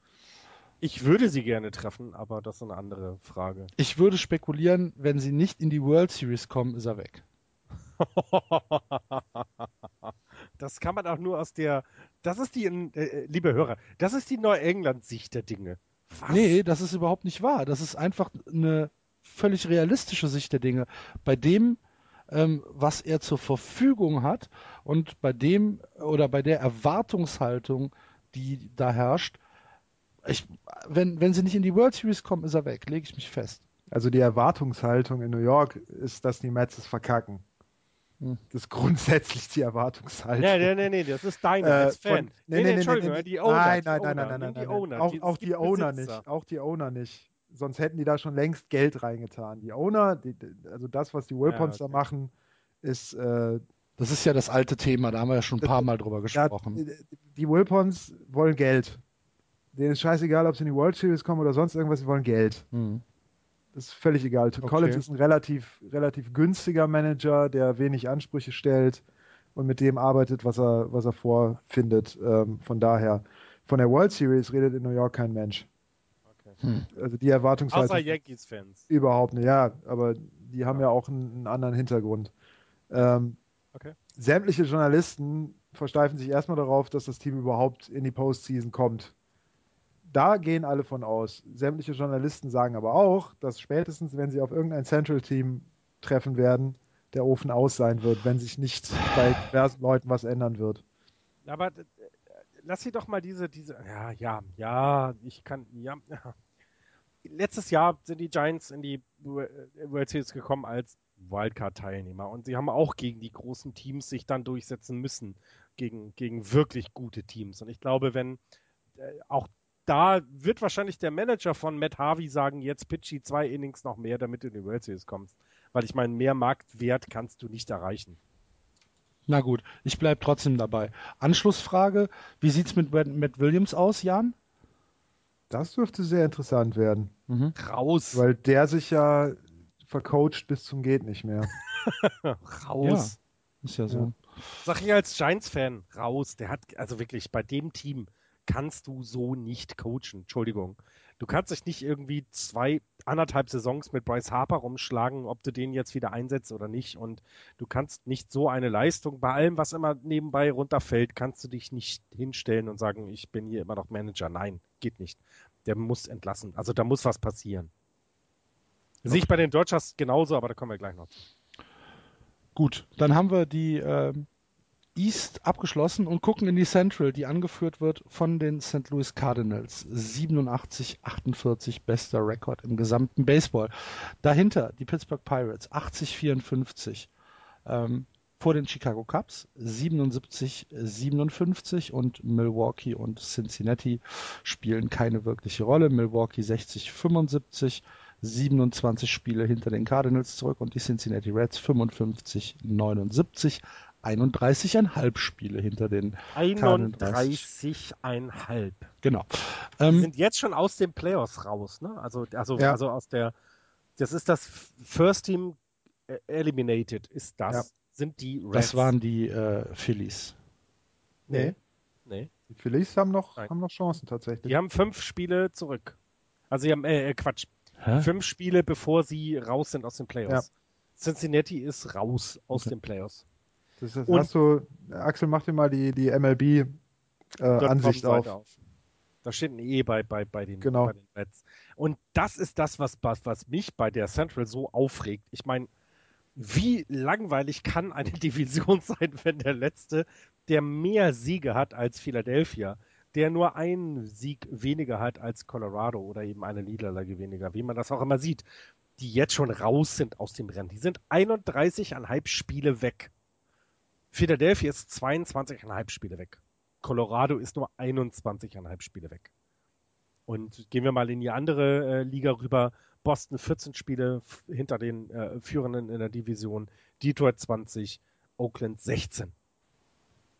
Ich würde sie gerne treffen, aber das ist eine andere Frage. ich würde spekulieren, wenn sie nicht in die World Series kommen, ist er weg. Das kann man auch nur aus der. Das ist die, äh, liebe Hörer, das ist die Neuengland-Sicht der Dinge. Was? Nee, das ist überhaupt nicht wahr. Das ist einfach eine völlig realistische Sicht der Dinge. Bei dem, ähm, was er zur Verfügung hat und bei dem oder bei der Erwartungshaltung, die da herrscht, ich, wenn, wenn sie nicht in die World Series kommen, ist er weg, lege ich mich fest. Also die Erwartungshaltung in New York ist, dass die Mets es verkacken. Hm. Das ist grundsätzlich die Erwartungshaltung. Nee, nee, nee, nee, das ist deine Äh, als von- Fan. Nee, nee, Entschuldigung, nee, nee. die Owner. Nein, die nein, nein, Owner, nein, nein, nimm nein, die nein. Owner. Auch, die, auch die Owner nicht. Auch die Owner nicht. Sonst hätten die da schon längst Geld reingetan. Die Owner, die, also das, was die Wilpons Ja, okay. da machen, ist äh, Das ist ja das alte Thema, da haben wir ja schon ein paar Mal drüber ja, gesprochen. die Wilpons wollen Geld. Denen ist scheißegal, ob sie in die World Series kommen oder sonst irgendwas, sie wollen Geld. Hm. Das ist völlig egal. Okay. Collins ist ein relativ, relativ günstiger Manager, der wenig Ansprüche stellt und mit dem arbeitet, was er, was er vorfindet. Ähm, von daher, von der World Series redet in New York kein Mensch. Hm. Also die Erwartungshaltung Außer Yankees-Fans. überhaupt nicht. Ja, aber die haben ja auch einen, einen anderen Hintergrund. Ähm, Okay. Sämtliche Journalisten versteifen sich erstmal darauf, dass das Team überhaupt in die Postseason kommt. Da gehen alle von aus. Sämtliche Journalisten sagen aber auch, dass spätestens, wenn sie auf irgendein Central-Team treffen werden, der Ofen aus sein wird, wenn sich nicht bei diversen Leuten was ändern wird. Aber äh, lass sie doch mal diese, diese, ja, ja, ja, ich kann, ja. ja. Letztes Jahr sind die Giants in die äh, World Series gekommen als Wildcard-Teilnehmer und sie haben auch gegen die großen Teams sich dann durchsetzen müssen, gegen, gegen wirklich gute Teams. Und ich glaube, wenn äh, auch da wird wahrscheinlich der Manager von Matt Harvey sagen, jetzt pitchy zwei Innings noch mehr, damit du in die World Series kommst. Weil ich meine, mehr Marktwert kannst du nicht erreichen. Na gut, ich bleibe trotzdem dabei. Anschlussfrage, wie sieht's mit Matt Matt Williams aus, Jan? Das dürfte sehr interessant werden, Mhm. Raus! weil der sich ja vercoacht bis zum geht nicht mehr. Raus! Ist ja so. Sag ich als Giants-Fan, raus. Der hat, also wirklich, bei dem Team kannst du so nicht coachen. Entschuldigung. Du kannst dich nicht irgendwie zwei, anderthalb Saisons mit Bryce Harper rumschlagen, ob du den jetzt wieder einsetzt oder nicht. Und du kannst nicht so eine Leistung, bei allem, was immer nebenbei runterfällt, kannst du dich nicht hinstellen und sagen, ich bin hier immer noch Manager. Nein, geht nicht. Der muss entlassen. Also da muss was passieren. Sehe ich bei den Dodgers genauso, aber da kommen wir gleich noch. zu. Gut, dann haben wir die ähm, East abgeschlossen und gucken in die Central, die angeführt wird von den St. Louis Cardinals. 87-48 bester Rekord im gesamten Baseball. Dahinter die Pittsburgh Pirates 80-54. Ähm, vor den Chicago Cubs 77-57 und Milwaukee und Cincinnati spielen keine wirkliche Rolle. Milwaukee 60-75, 27 Spiele hinter den Cardinals zurück und die Cincinnati Reds 55-79, 31,5 Spiele hinter den Cardinals. 31,5. Genau. Die Ähm, sind jetzt schon aus den Playoffs raus, ne? Also, also, Ja. also aus der, das ist das First Team äh, Eliminated, ist das, Ja. sind die Reds. das waren die äh, Phillies. Nee. Nee. Die Phillies haben noch, Nein. haben noch Chancen tatsächlich. Die haben fünf Spiele zurück. Also, sie haben, äh, äh, Quatsch, Hä? fünf Spiele, bevor sie raus sind aus den Playoffs. Ja. Cincinnati ist raus aus Okay. den Playoffs. Das Und- hast du, Axel, mach dir mal die, die MLB äh, auf. Auf. Da steht ein E bei, bei, bei, den, Genau. bei den Reds. Und das ist das, was, was, was mich bei der Central so aufregt. Ich meine, wie langweilig kann eine Division sein, wenn der Letzte, der mehr Siege hat als Philadelphia, der nur einen Sieg weniger hat als Colorado oder eben eine Niederlage weniger, wie man das auch immer sieht, die jetzt schon raus sind aus dem Rennen. Die sind 31,5 Spiele weg. Philadelphia ist 22,5 Spiele weg. Colorado ist nur 21,5 Spiele weg. Und gehen wir mal in die andere äh, Liga rüber. Boston 14 Spiele hinter den äh, Führenden in der Division. Detroit 20, Oakland 16.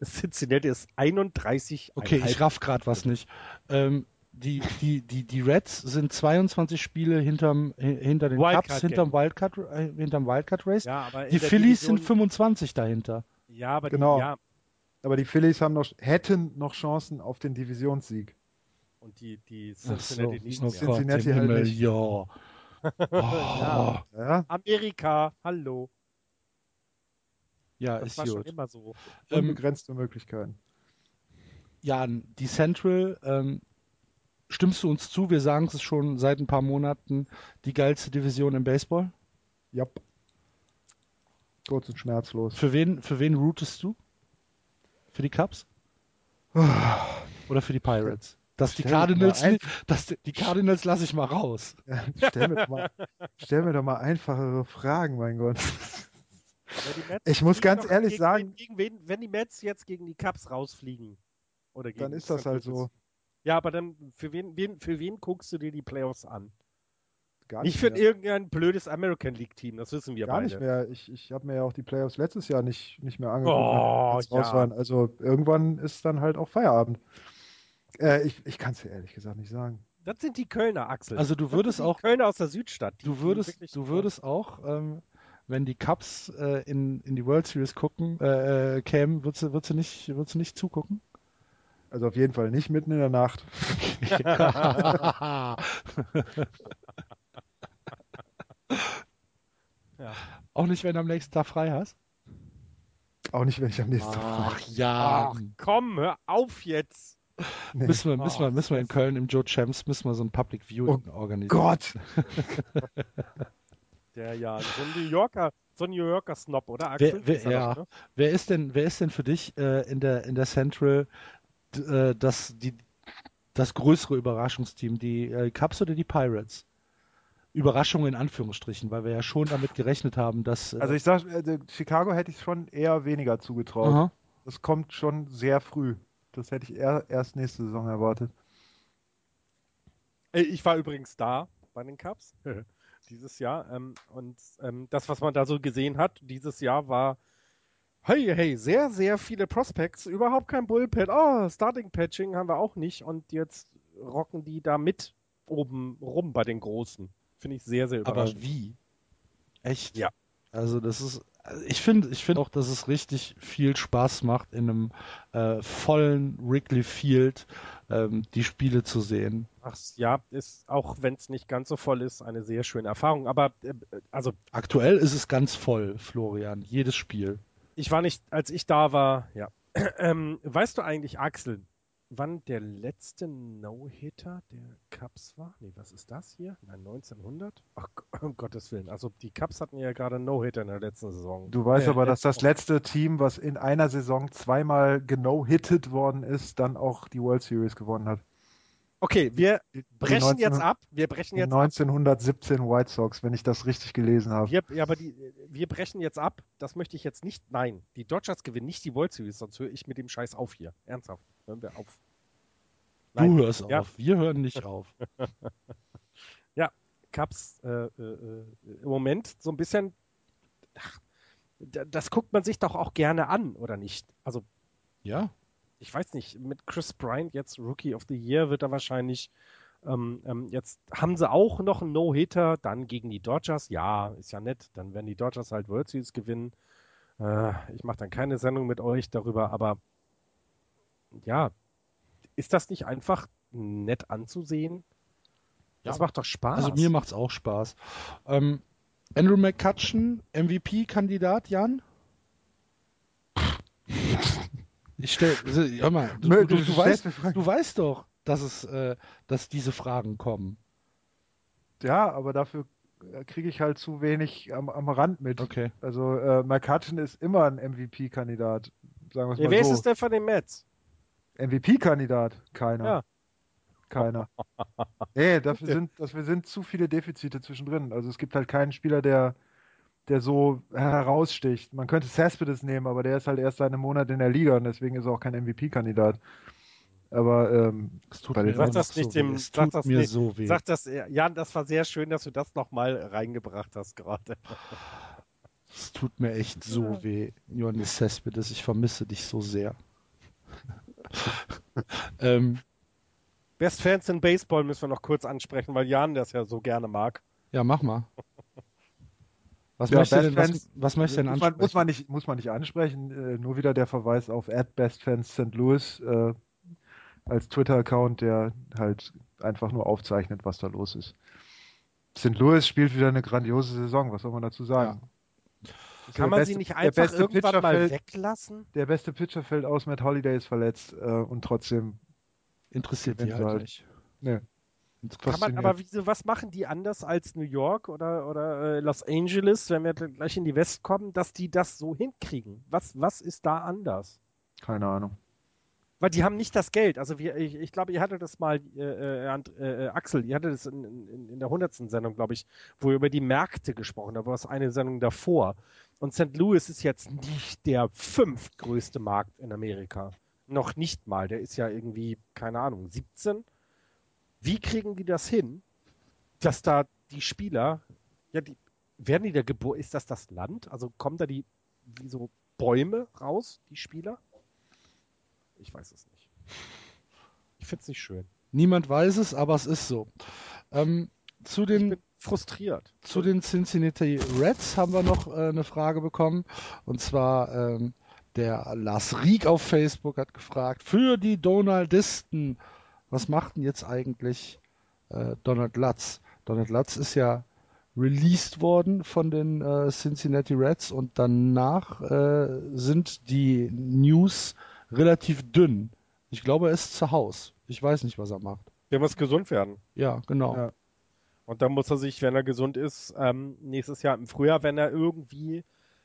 Cincinnati ist 31. Okay, ich raff gerade was nicht. Ähm, die, die, die, die Reds sind 22 Spiele hinterm, hi- hinter den Wildcard Cubs, hinterm Wildcard, äh, hinterm Wildcard Race. Ja, die Phillies Division- sind 25 dahinter. Ja, aber Genau. die, ja, Aber die Phillies haben noch, hätten noch Chancen auf den Divisionssieg. und die, die Ach so, Cincinnati nicht oh mehr. Cincinnati halt Himmel, nicht. ja. Oh. Ja. Ja, Amerika, hallo. Ja, Das ist war schon immer so. Ähm, unbegrenzte Möglichkeiten. Jan, die Central, ähm, stimmst du uns zu? Wir sagen es schon seit ein paar Monaten, die geilste Division im Baseball. Ja. Kurz und schmerzlos. Für wen, für wen rootest du? Für die Cubs? Oder für die Pirates? Dass die Cardinals, dass die, die Cardinals lasse ich mal raus. Ja, stell, mir doch mal, stell mir doch mal einfachere Fragen, mein Gott. Ich muss ganz ehrlich gegen, sagen- Gegen wen, wenn die Mets jetzt gegen die Cubs rausfliegen. Oder gegen Dann ist das halt so. Ja, aber dann für wen, wen, für wen guckst du dir die Playoffs an? Gar Nicht für mehr. irgendein blödes American League Team, das wissen wir Gar beide. nicht mehr. Ich, ich habe mir ja auch die Playoffs letztes Jahr nicht, nicht mehr angeguckt, Oh, als ja. raus waren. Also irgendwann ist dann halt auch Feierabend. Äh, ich ich kann es dir ehrlich gesagt nicht sagen. Das sind die Kölner, Axel. Also du würdest auch, Kölner aus der Südstadt. du würdest, du würdest auch, ähm, wenn die Cubs äh, in, in die World Series gucken, äh, äh, kämen, würdest du, würdest du nicht, würdest du nicht zugucken? Also auf jeden Fall nicht mitten in der Nacht. Ja. Auch nicht, wenn du am nächsten Tag frei hast? Auch nicht, wenn ich am nächsten Tag. Ach ja. Ach komm, hör auf jetzt. Nee. Müssen wir, müssen wir, Oh, müssen wir in Köln im Joe Champs müssen wir so ein Public Viewing organisieren. Gott! Der ja, so ein New Yorker, so ein New Yorker Snob, oder Axel? Wer, wer, Ist er ja. doch, ne? wer ist denn, wer ist denn für dich äh, in der in der Central äh, das die das größere Überraschungsteam, die äh, Cubs oder die Pirates? Überraschung in Anführungsstrichen, weil wir ja schon damit gerechnet haben, dass äh, Also ich sag, äh, Chicago hätte ich schon eher weniger zugetraut. aha. Das kommt schon sehr früh. Das hätte ich eher erst nächste Saison erwartet. Äh, Ich war übrigens da bei den Cubs dieses Jahr. Ähm, und ähm, das, was man da so gesehen hat, dieses Jahr war, hey, hey, sehr, sehr viele Prospects, überhaupt kein Bullpen. Oh, Starting Patching haben wir auch nicht. Und jetzt rocken die da mit oben rum bei den Großen. Finde ich sehr, sehr Aber überraschend. wie? Echt? Ja. Also das ist, ich finde, ich finde auch, dass es richtig viel Spaß macht, in einem äh, vollen Wrigley Field ähm, die Spiele zu sehen. Ach, ja, ist, auch wenn es nicht ganz so voll ist, eine sehr schöne Erfahrung. Aber, äh, also, Aktuell ist es ganz voll, Florian, jedes Spiel. ich war nicht, als ich da war, ja. Ähm, weißt du eigentlich, Axel, wann der letzte No-Hitter der Cubs war? Nee, was ist das hier? Nein, 1900? Ach, um Gottes Willen. Also, die Cubs hatten ja gerade No-Hitter in der letzten Saison. Du weißt Äh, aber, dass das letzte Team, was in einer Saison zweimal genau-hittet worden ist, dann auch die World Series gewonnen hat. Okay, wir brechen die 19 jetzt ab. Wir brechen jetzt ab. 1917 White Sox, wenn ich das richtig gelesen habe. Wir, ja, aber die, wir brechen jetzt ab. Das möchte ich jetzt nicht. Nein, die Dodgers gewinnen nicht die World Series, sonst höre ich mit dem Scheiß auf hier. Ernsthaft. Hören wir auf. Du hörst Ja. auf, wir hören nicht auf. Cups äh, äh, im Moment so ein bisschen. Ach, da- das guckt man sich doch auch gerne an, oder nicht? Also, Ja, ich weiß nicht, mit Chris Bryant jetzt Rookie of the Year wird er wahrscheinlich. Ähm, ähm, jetzt haben sie auch noch einen No-Hitter, dann gegen die Dodgers. Ja, ist ja nett. Dann werden die Dodgers halt World Series gewinnen. Äh, ich mache dann keine Sendung mit euch darüber, aber ja, ist das nicht einfach nett anzusehen? Das Ja. macht doch Spaß. also mir macht's auch Spaß. Ähm, Andrew McCutcheon, MVP-Kandidat, Jan? Ich stell, hör mal, du, du, du du, weißt, du weißt doch, dass es, äh, dass diese Fragen kommen. Ja, aber dafür äh, kriege ich halt zu wenig am, am Rand mit. Okay. Also äh, McCutcheon ist immer ein MVP-Kandidat. Sagen wir es Ja, mal wer ist so. es denn von den Mets? MVP-Kandidat? Keiner. Ja. Keiner. nee, dafür sind, dafür sind zu viele Defizite zwischendrin. Also es gibt halt keinen Spieler, der, der so heraussticht. Man könnte Cespedes nehmen, aber der ist halt erst seit einem Monat in der Liga und deswegen ist er auch kein MVP-Kandidat. Aber ähm, Es tut mir Sag das nicht so dem- weh. Es sag tut das mir nicht- so weh. Sag das, Jan, das war sehr schön, dass du das nochmal reingebracht hast gerade. Es tut mir echt so weh, Johannes Cespedes. Ich vermisse dich so sehr. ähm, Best Fans in Baseball müssen wir noch kurz ansprechen, weil Jan das ja so gerne mag. ja, mach mal. Was Ja, möchte denn, was, Fans- was möchte denn muss, man, ansprechen? muss, man nicht, muss man nicht ansprechen. Äh, nur wieder der Verweis auf @bestfans St. Louis äh, als Twitter-Account, der halt einfach nur aufzeichnet, was da los ist. St. Louis spielt wieder eine grandiose Saison. Was soll man dazu sagen? Ist Kann der man beste- sie nicht einfach irgendwann Pitcher mal fällt, weglassen? Der beste Pitcher fällt aus, Matt Holiday ist verletzt äh, und trotzdem Interessiert die sie halt halt- nicht. ne, Kann man, aber wieso, was machen die anders als New York oder, oder äh, Los Angeles, wenn wir dann gleich in die West kommen, dass die das so hinkriegen? Was, was ist da anders? keine Ahnung. Weil die haben nicht das Geld. Also wir, ich, ich glaube, ihr hattet das mal, äh, äh, And- äh, Axel, ihr hattet das in, in, in der hundertsten Sendung, glaube ich, wo ihr über die Märkte gesprochen habt. Da war es eine Sendung davor. Und St. Louis ist jetzt nicht der fünftgrößte Markt in Amerika. Noch nicht mal. Der ist ja irgendwie, keine Ahnung, 17. Wie kriegen die das hin, dass da die Spieler, ja, die, werden die da geboren? Ist das das Land? Also kommen da die, wie so Bäume raus, die Spieler? Ich weiß es nicht. Ich finde es nicht schön. Niemand weiß es, aber es ist so. Ähm, zu Ich den bin frustriert. Zu den Cincinnati Reds haben wir noch äh, eine Frage bekommen. Und zwar ähm, der Lars Rieck auf Facebook hat gefragt, für die Donaldisten, was macht denn jetzt eigentlich äh, Donald Lutz? Donald Lutz ist ja released worden von den äh, Cincinnati Reds und danach äh, sind die News relativ dünn. Ich glaube, er ist zu Hause. Ich weiß nicht, was er macht. Der muss gesund werden. Ja, genau. Ja. Und dann muss er sich, wenn er gesund ist, ähm, nächstes Jahr im Frühjahr, wenn er irgendwie,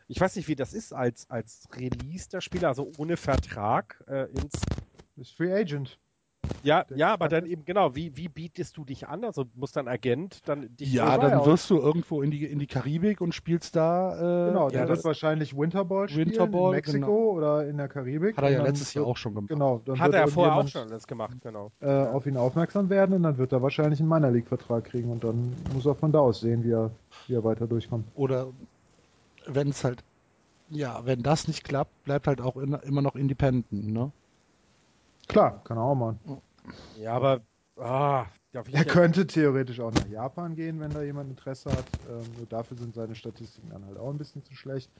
ich weiß nicht, wie das ist als, als Release der Spieler, also ohne Vertrag äh, ins Ist Free Agent. Ja, Der ja, aber dann eben genau, wie, wie bietest du dich an? Also muss dein Agent dann dich Ja, dann ja wirst du irgendwo in die, in die Karibik und spielst da. Äh, Genau, ja, der das- wird wahrscheinlich Winterball spielen Winterball, in Mexiko genau. oder in der Karibik. Hat er ja dann letztes Jahr auch schon gemacht. Genau, dann Hat wird er vorher auch schon alles gemacht, genau. Äh, auf ihn aufmerksam werden und dann wird er wahrscheinlich einen Minor League Vertrag kriegen und dann muss er von da aus sehen, wie er, wie er weiter durchkommt. Oder wenn es halt, ja, wenn das nicht klappt, bleibt halt auch in, immer noch Independent, ne? Klar, kann er auch machen. Ja, aber ah, Er ja- könnte theoretisch auch nach Japan gehen, wenn da jemand Interesse hat. Ähm, nur dafür sind seine Statistiken dann halt auch ein bisschen zu schlecht.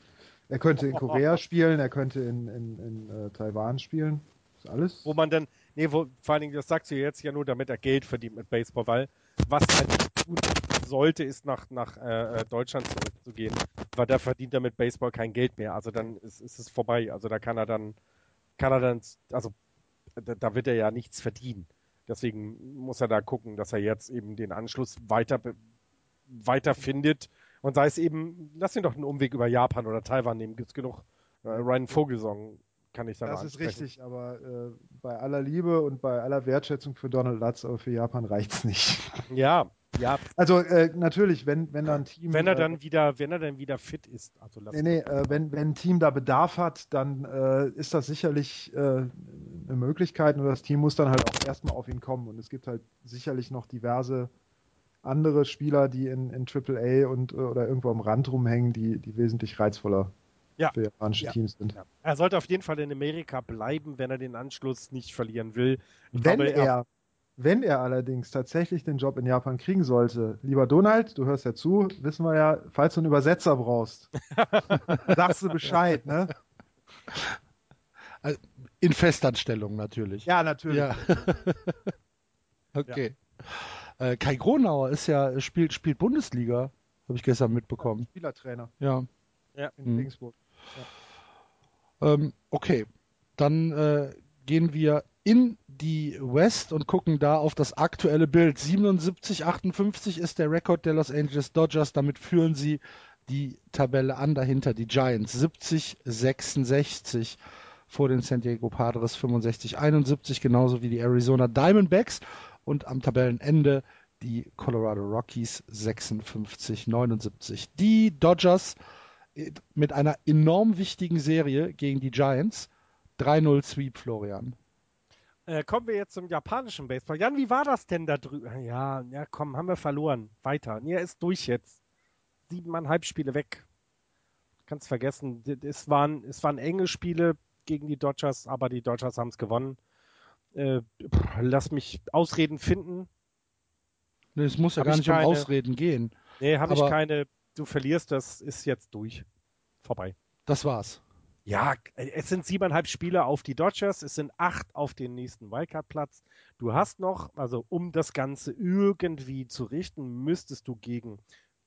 Er könnte in Korea spielen, er könnte in, in, in äh, Taiwan spielen. Ist alles. wo man dann, nee, wo, vor allen Dingen, das sagst du jetzt ja nur, damit er Geld verdient mit Baseball, weil was halt tun sollte, ist nach, nach äh, Deutschland zurückzugehen, weil da verdient er mit Baseball kein Geld mehr. Also dann ist, ist es vorbei. Also da kann er dann, kann er dann, also da, da wird er ja nichts verdienen. Deswegen muss er da gucken, dass er jetzt eben den Anschluss weiter, weiter findet und sei es eben, lass ihn doch einen Umweg über Japan oder Taiwan nehmen. Gibt's genug. Äh, Ryan Vogelsong kann ich da das ist richtig, aber äh, bei aller Liebe und bei aller Wertschätzung für Donald Lutz, aber für Japan reicht's nicht. Ja, ja, Also äh, natürlich, wenn, wenn da ein Team. wenn er äh, dann wieder, wenn er dann wieder fit ist. Also lass Nee, nee, äh, wenn, wenn ein Team da Bedarf hat, dann äh, ist das sicherlich äh, eine Möglichkeit. Nur das Team muss dann halt auch erstmal auf ihn kommen. Und es gibt halt sicherlich noch diverse andere Spieler, die in, in AAA und äh, oder irgendwo am Rand rumhängen, die, die wesentlich reizvoller Ja. für japanische Ja. Teams sind. Ja. Er sollte auf jeden Fall in Amerika bleiben, wenn er den Anschluss nicht verlieren will. Ich Wenn glaube, er, wenn er allerdings tatsächlich den Job in Japan kriegen sollte, lieber Donald, du hörst ja zu, wissen wir ja, falls du einen Übersetzer brauchst, sagst du Bescheid, ne? In Festanstellung natürlich. Ja, natürlich. Ja. okay. Äh, Kai Gronauer ist ja, spielt, spielt Bundesliga, habe ich gestern mitbekommen. Spielertrainer Ja. in Mhm. Regensburg. Ähm, okay. Dann äh, gehen wir in die West und gucken da auf das aktuelle Bild. 77, 58 ist der Rekord der Los Angeles Dodgers. Damit führen sie die Tabelle an. Dahinter die Giants 70, 66 vor den San Diego Padres 65, 71, genauso wie die Arizona Diamondbacks. Und am Tabellenende die Colorado Rockies 56, 79. Die Dodgers äh, mit einer enorm wichtigen Serie gegen die Giants. 3-0 Sweep, Florian. Äh, kommen wir jetzt zum japanischen Baseball. Jan, wie war das denn da drüben? Ja, ja, komm, haben wir verloren. Weiter. Nee, er ist durch jetzt. Siebeneinhalb Spiele weg. Kannst vergessen. Es waren, es waren enge Spiele gegen die Dodgers, aber die Dodgers haben es gewonnen. Äh, lass mich Ausreden finden. Nee, es muss ja hab gar nicht keine, um Ausreden gehen. Nee, habe ich keine. Du verlierst, das ist jetzt durch. Vorbei. Das war's. Ja, es sind siebeneinhalb Spiele auf die Dodgers, es sind acht auf den nächsten Wildcard-Platz. Du hast noch, also um das Ganze irgendwie zu richten, müsstest du gegen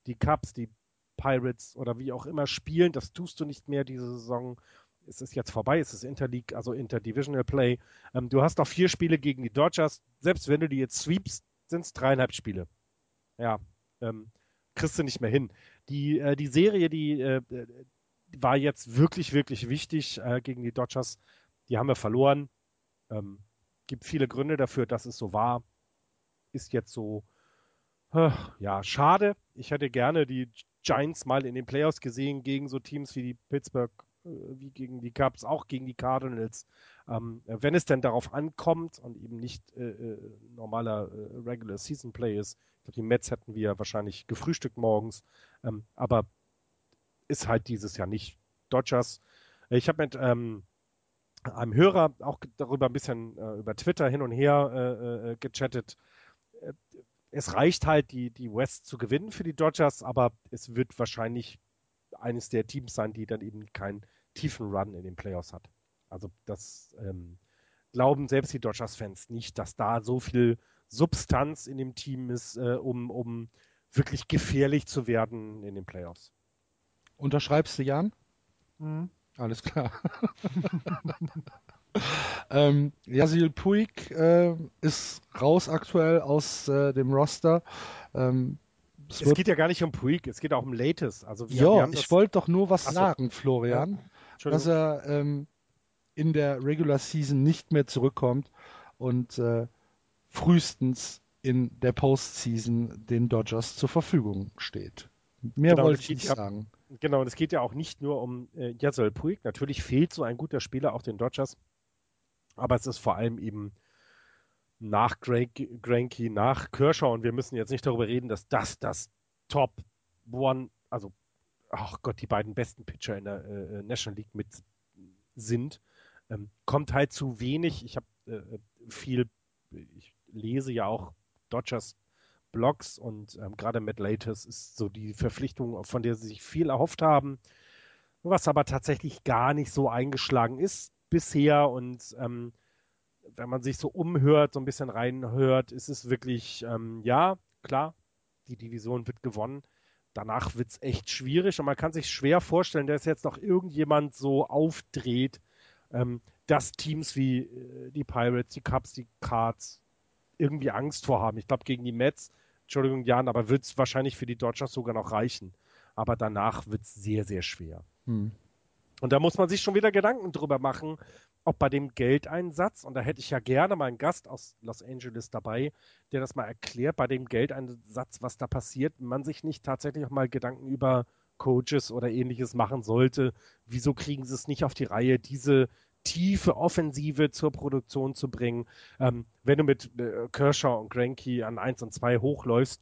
die Cubs, die Pirates oder wie auch immer spielen. Das tust du nicht mehr diese Saison. Es ist jetzt vorbei, es ist Interleague, also Interdivisional Play. Ähm, du hast noch vier Spiele gegen die Dodgers. Selbst wenn du die jetzt sweepst, sind es dreieinhalb Spiele. Ja, ähm, kriegst du nicht mehr hin. Die, äh, die Serie, die, äh, war jetzt wirklich, wirklich wichtig äh, gegen die Dodgers. Die haben wir verloren. Ähm, gibt viele Gründe dafür, dass es so war. Ist jetzt so, äh, ja, schade. Ich hätte gerne die Giants mal in den Playoffs gesehen gegen so Teams wie die Pittsburgh, äh, wie gegen die Cubs, auch gegen die Cardinals. Ähm, wenn es denn darauf ankommt und eben nicht äh, äh normaler äh, Regular Season Play ist. Ich glaube, die Mets hätten wir wahrscheinlich gefrühstückt morgens. Ähm, aber ist halt dieses Jahr nicht. Dodgers. Ich habe mit ähm, einem Hörer auch darüber ein bisschen äh, über Twitter hin und her äh, äh, gechattet. Äh, es reicht halt, die, die West zu gewinnen für die Dodgers, aber es wird wahrscheinlich eines der Teams sein, die dann eben keinen tiefen Run in den Playoffs hat. Also das ähm, glauben selbst die Dodgers-Fans nicht, dass da so viel Substanz in dem Team ist, äh, um, um wirklich gefährlich zu werden in den Playoffs. Unterschreibst du, Jan? Mhm. Alles klar. ähm, Yasil Puig äh, ist raus aktuell aus äh, dem Roster. Ähm, es, es geht ja gar nicht um Puig, es geht auch um Latest. Also wir, ja, wir ich wollte doch nur was Achso. sagen, Florian, ja. dass er ähm, in der Regular Season nicht mehr zurückkommt und äh, frühestens in der Postseason den Dodgers zur Verfügung steht. Mehr genau, wollte ich nicht sagen. Genau, und es geht ja auch nicht nur um äh, Jasol Puig. Natürlich fehlt so ein guter Spieler auch den Dodgers. Aber es ist vor allem eben nach Granky, nach Kershaw und wir müssen jetzt nicht darüber reden, dass das das Top One, also ach Gott, die beiden besten Pitcher in der äh, äh National League mit sind. Ähm, kommt halt zu wenig. Ich habe äh, viel, ich lese ja auch Dodgers Blocks und ähm, gerade Matt Laters ist so die Verpflichtung, von der sie sich viel erhofft haben, was aber tatsächlich gar nicht so eingeschlagen ist bisher und ähm, wenn man sich so umhört, so ein bisschen reinhört, ist es wirklich, ähm, ja, klar, die Division wird gewonnen. Danach wird es echt schwierig und man kann sich schwer vorstellen, dass jetzt noch irgendjemand so aufdreht, ähm, dass Teams wie äh, die Pirates, die Cubs, die Cards irgendwie Angst vorhaben. Ich glaube, gegen die Mets Entschuldigung, Jan, aber wird es wahrscheinlich für die Dodgers sogar noch reichen. Aber danach wird es sehr, sehr schwer. Hm. Und da muss man sich schon wieder Gedanken drüber machen, ob bei dem Geldeinsatz, und da hätte ich ja gerne mal einen Gast aus Los Angeles dabei, der das mal erklärt, bei dem Geldeinsatz, was da passiert, man sich nicht tatsächlich auch mal Gedanken über Coaches oder ähnliches machen sollte. Wieso kriegen sie es nicht auf die Reihe, diese tiefe Offensive zur Produktion zu bringen. Ähm, wenn du mit äh, Kershaw und Granky an 1 und 2 hochläufst,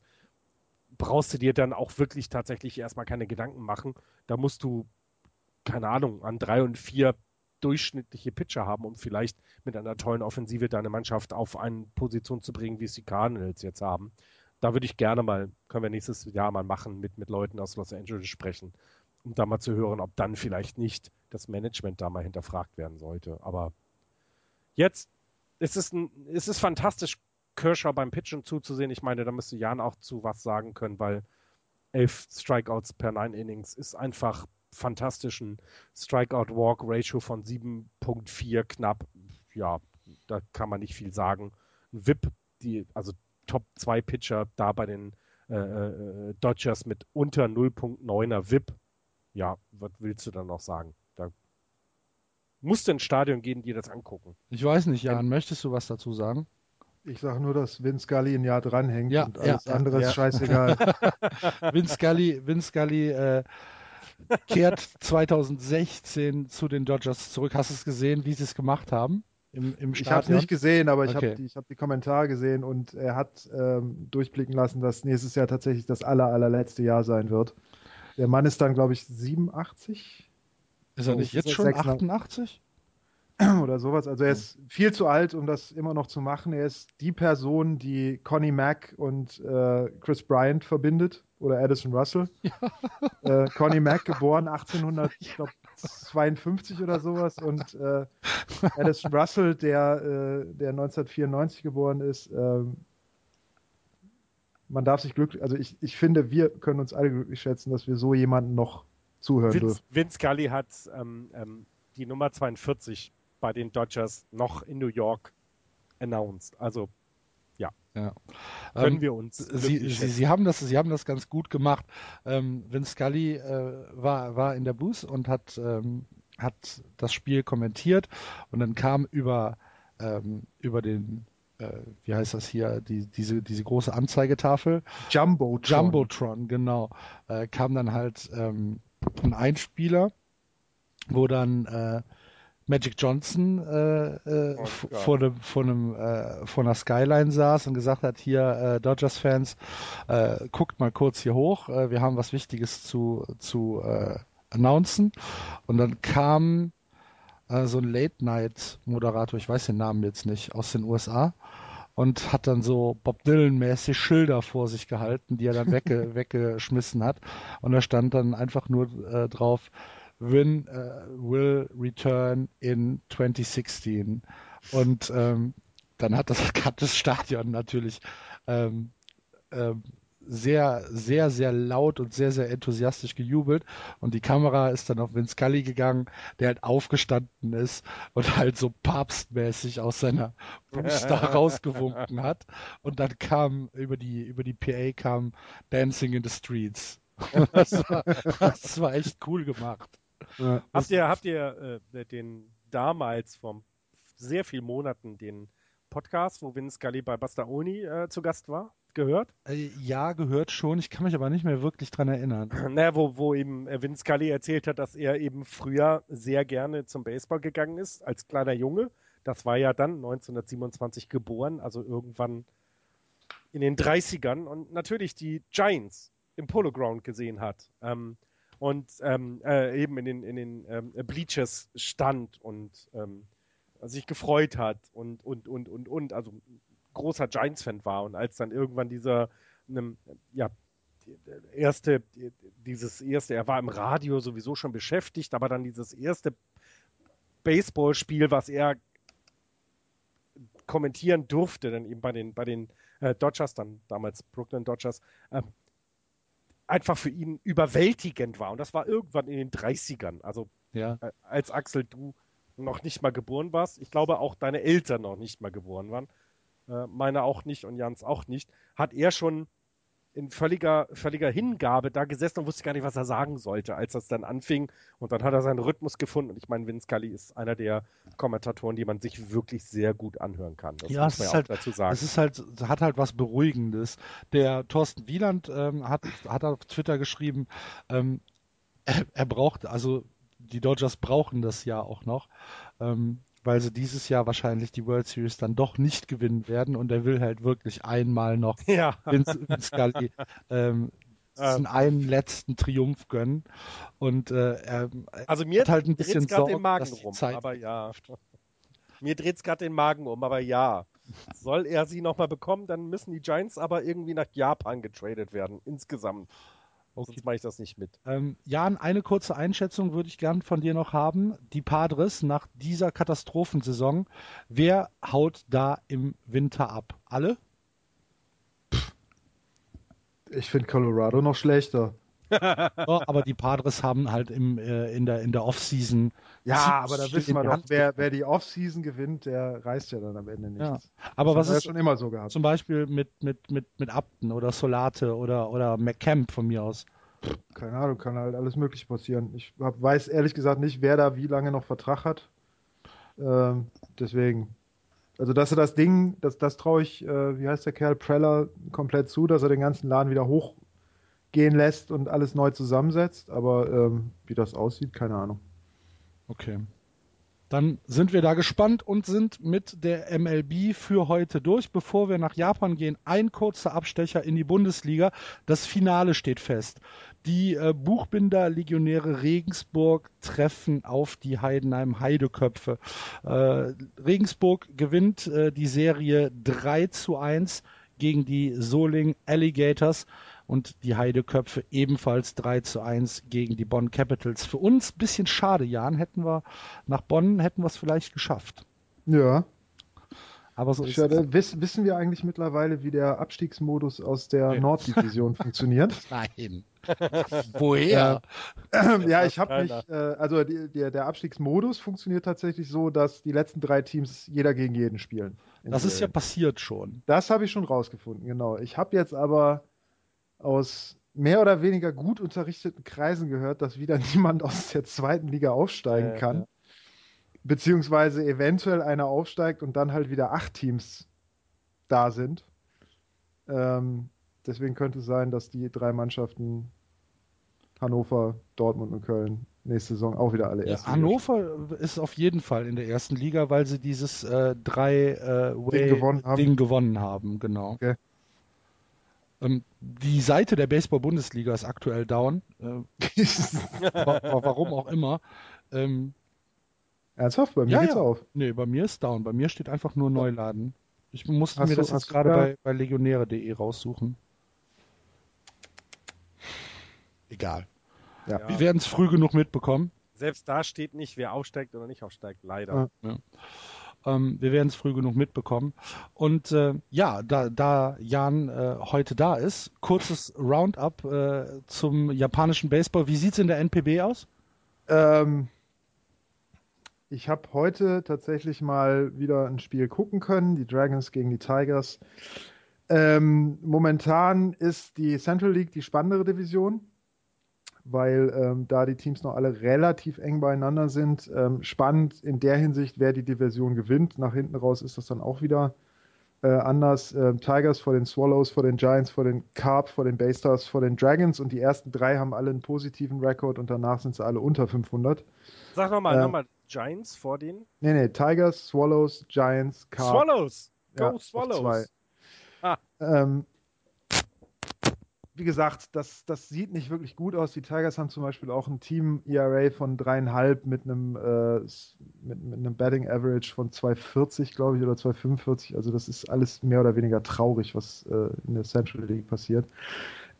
brauchst du dir dann auch wirklich tatsächlich erstmal keine Gedanken machen. Da musst du, keine Ahnung, an 3 und 4 durchschnittliche Pitcher haben, um vielleicht mit einer tollen Offensive deine Mannschaft auf eine Position zu bringen, wie es die Cardinals jetzt haben. Da würde ich gerne mal, können wir nächstes Jahr mal machen, mit, mit Leuten aus Los Angeles sprechen um da mal zu hören, ob dann vielleicht nicht das Management da mal hinterfragt werden sollte. Aber jetzt ist es, ein, ist es fantastisch, Kershaw beim Pitchen zuzusehen. Ich meine, da müsste Jan auch zu was sagen können, weil elf Strikeouts per Nine Innings ist einfach fantastisch. Ein Strikeout-Walk-Ratio von 7.4 knapp. Ja, da kann man nicht viel sagen. Ein VIP, die, also Top 2 Pitcher da bei den äh, äh, Dodgers mit unter 0.9er VIP. Ja, was willst du dann noch sagen? Da musst du ins Stadion gehen, dir das angucken. Ich weiß nicht, Jan, ähm, möchtest du was dazu sagen? Ich sage nur, dass Vince Scully ein Jahr dranhängt ja, und alles ja, andere ja. ist scheißegal. Vince Scully, Vince Scully äh, kehrt 2016 zu den Dodgers zurück. Hast du es gesehen, wie sie es gemacht haben? Im, im ich habe es nicht gesehen, aber ich okay. habe die, hab die Kommentare gesehen und er hat ähm, durchblicken lassen, dass nächstes Jahr tatsächlich das aller, allerletzte Jahr sein wird. Der Mann ist dann, glaube ich, 87. Ist er nicht jetzt schon 88? Oder sowas. Also er ist viel zu alt, um das immer noch zu machen. Er ist die Person, die Connie Mack und äh, Chris Bryant verbindet. Oder Addison Russell. Ja. Äh, Connie Mack, geboren 1852 oder sowas. Und äh, Addison Russell, der, äh, der 1994 geboren ist. Ähm, man darf sich glücklich, also ich, ich finde, wir können uns alle glücklich schätzen, dass wir so jemanden noch zuhören Vince, dürfen. Vince Scully hat ähm, ähm, die Nummer 42 bei den Dodgers noch in New York announced. Also ja. ja. Können ähm, wir uns. Sie, Sie, Sie, haben das, Sie haben das ganz gut gemacht. Ähm, Vince Scully äh, war, war in der Booth und hat, ähm, hat das Spiel kommentiert und dann kam über, ähm, über den äh, wie heißt das hier, die, diese, diese große Anzeigetafel. Jumbotron. Jumbotron, genau. Äh, kam dann halt ähm, ein Einspieler, wo dann äh, Magic Johnson äh, äh, oh, vor, dem, vor, einem, äh, vor einer Skyline saß und gesagt hat, hier äh, Dodgers-Fans, äh, guckt mal kurz hier hoch, äh, wir haben was Wichtiges zu, zu announcen. Und dann kam so ein Late-Night-Moderator, ich weiß den Namen jetzt nicht, aus den USA und hat dann so Bob Dylan-mäßig Schilder vor sich gehalten, die er dann wegge weggeschmissen hat. Und da stand dann einfach nur äh, drauf, Win uh, will return in 2016. Und ähm, dann hat das, hat das Stadion natürlich ähm, ähm, sehr, sehr, sehr laut und sehr, sehr enthusiastisch gejubelt. Und die Kamera ist dann auf Vince Scully gegangen, der halt aufgestanden ist und halt so papstmäßig aus seiner Booster rausgewunken hat. Und dann kam über die, über die PA kam Dancing in the Streets. Das war, das war echt cool gemacht. Ja, habt ihr, habt ihr äh, den damals vor sehr vielen Monaten den Podcast, wo Vince Scully bei Bastaoni äh, zu Gast war? Gehört? Äh, ja, gehört schon. Ich kann mich aber nicht mehr wirklich dran erinnern. Naja, wo, wo eben äh, Vince Scully erzählt hat, dass er eben früher sehr gerne zum Baseball gegangen ist, als kleiner Junge. Das war ja dann 1927 geboren, also irgendwann in den 30ern und natürlich die Giants im Polo Ground gesehen hat. Ähm, und ähm, äh, eben in den, in den ähm, Bleachers stand und ähm, sich gefreut hat und, und, und, und, und, also großer Giants-Fan war. Und als dann irgendwann dieser, ne, ja, erste, dieses erste, er war im Radio sowieso schon beschäftigt, aber dann dieses erste Baseballspiel, was er kommentieren durfte, dann eben bei den, bei den äh, Dodgers, dann damals Brooklyn Dodgers, äh, einfach für ihn überwältigend war. Und das war irgendwann in den 30ern. Also ja. Äh, als Axel, du noch nicht mal geboren warst. Ich glaube auch deine Eltern noch nicht mal geboren waren. Äh, meine auch nicht und Jans auch nicht. Hat er schon in völliger, völliger Hingabe da gesessen und wusste gar nicht, was er sagen sollte, als das dann anfing. Und dann hat er seinen Rhythmus gefunden. Und ich meine, Vince Scully ist einer der Kommentatoren, die man sich wirklich sehr gut anhören kann. Das ja, muss man ja auch halt, dazu sagen. Es ist halt, hat halt was Beruhigendes. Der Thorsten Wieland ähm, hat, hat auf Twitter geschrieben, ähm, er, er braucht, also die Dodgers brauchen das ja auch noch. Ähm, weil sie dieses Jahr wahrscheinlich die World Series dann doch nicht gewinnen werden und er will halt wirklich einmal noch ja. Vince, Vince Scully ähm, ähm. einen letzten Triumph gönnen und äh, er also mir hat halt ein bisschen Sorge, den Magen rum, aber ja. Mir dreht es gerade den Magen um, aber ja. Soll er sie nochmal bekommen, dann müssen die Giants aber irgendwie nach Japan getradet werden, insgesamt. Okay. Sonst mache ich das nicht mit. Ähm, Jan, eine kurze Einschätzung würde ich gern von dir noch haben. Die Padres nach dieser Katastrophensaison, wer haut da im Winter ab? Alle? Ich finde Colorado noch schlechter. Ja, aber die Padres haben halt im, äh, in der, in der Offseason. Ja, aber da wissen wir doch, wer, wer die Offseason gewinnt, der reißt ja dann am Ende nichts. Ja. Aber das was ist ja schon immer so gehabt. Zum Beispiel mit, mit, mit, mit Upton oder Solate oder, oder McCamp von mir aus. Keine Ahnung, kann halt alles Mögliche passieren. Ich hab, weiß ehrlich gesagt nicht, wer da wie lange noch Vertrag hat. Ähm, deswegen. Also, dass er das Ding, das, das traue ich, äh, wie heißt der Kerl, Preller, komplett zu, dass er den ganzen Laden wieder hochgehen lässt und alles neu zusammensetzt. Aber ähm, wie das aussieht, keine Ahnung. Okay. Dann sind wir da gespannt und sind mit der MLB für heute durch. Bevor wir nach Japan gehen, ein kurzer Abstecher in die Bundesliga. Das Finale steht fest. Die äh, Buchbinder-Legionäre Regensburg treffen auf die Heidenheim Heideköpfe. Äh, Regensburg gewinnt äh, die Serie 3 zu 1 gegen die Soling Alligators und die Heideköpfe ebenfalls 3 zu 1 gegen die Bonn Capitals. Für uns ein bisschen schade, Jan. Hätten wir nach Bonn hätten wir es vielleicht geschafft. Ja. Aber so ist Schade. Wiss, wissen wir eigentlich mittlerweile, wie der Abstiegsmodus aus der nee. Norddivision funktioniert? Nein. Woher? Äh, ja, ich habe mich, äh, also die, der, der Abstiegsmodus funktioniert tatsächlich so, dass die letzten drei Teams jeder gegen jeden spielen. Das ist ja passiert schon. Das habe ich schon rausgefunden, genau. Ich habe jetzt aber aus mehr oder weniger gut unterrichteten Kreisen gehört, dass wieder niemand aus der zweiten Liga aufsteigen äh, kann. Ja. Beziehungsweise eventuell einer aufsteigt und dann halt wieder acht Teams da sind. Ähm, deswegen könnte es sein, dass die drei Mannschaften Hannover, Dortmund und Köln nächste Saison auch wieder alle ja, Hannover ist auf jeden Fall in der ersten Liga, weil sie dieses äh, drei äh, Ding, gewonnen haben. Ding gewonnen haben, genau. Okay. Ähm, die Seite der Baseball-Bundesliga ist aktuell down. Äh, warum auch immer. Ähm, Ernsthaft? Bei mir ja, geht's ja. auf. Nee, bei mir ist down. Bei mir steht einfach nur Neuladen. Ich musste hast mir das jetzt gerade bei, bei legionäre.de raussuchen. Egal. Ja. Wir werden es früh genug mitbekommen. Selbst da steht nicht, wer aufsteigt oder nicht aufsteigt, leider. Ja. Ähm, wir werden es früh genug mitbekommen. Und äh, ja, da, da Jan äh, heute da ist, kurzes Roundup äh, zum japanischen Baseball. Wie sieht es in der NPB aus? Ähm, ich habe heute tatsächlich mal wieder ein Spiel gucken können, die Dragons gegen die Tigers. Ähm, momentan ist die Central League die spannendere Division weil ähm, da die Teams noch alle relativ eng beieinander sind. Ähm, spannend in der Hinsicht, wer die Division gewinnt. Nach hinten raus ist das dann auch wieder äh, anders. Ähm, Tigers vor den Swallows, vor den Giants, vor den Carp, vor den Baystars, vor den Dragons und die ersten drei haben alle einen positiven Rekord und danach sind sie alle unter 500. Sag nochmal, ähm, nochmal Giants vor den? Nee, nee, Tigers, Swallows, Giants, Carp. Swallows! Go ja, Swallows! Ah. Ähm, wie gesagt, das, das sieht nicht wirklich gut aus. Die Tigers haben zum Beispiel auch ein Team ERA von dreieinhalb mit einem, äh, mit, mit, einem Batting Average von 240, glaube ich, oder 245. Also das ist alles mehr oder weniger traurig, was äh, in der Central League passiert.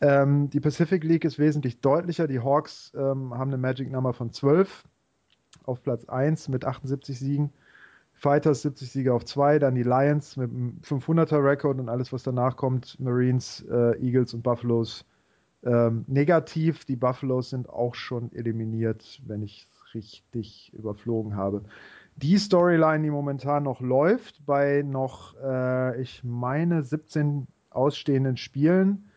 Ähm, die Pacific League ist wesentlich deutlicher. Die Hawks ähm, haben eine Magic Number von 12 auf Platz 1 mit 78 Siegen. Fighters 70 Siege auf 2, dann die Lions mit einem 500er Rekord und alles, was danach kommt, Marines, äh, Eagles und Buffaloes ähm, negativ. Die Buffaloes sind auch schon eliminiert, wenn ich es richtig überflogen habe. Die Storyline, die momentan noch läuft, bei noch, äh, ich meine, 17 ausstehenden Spielen,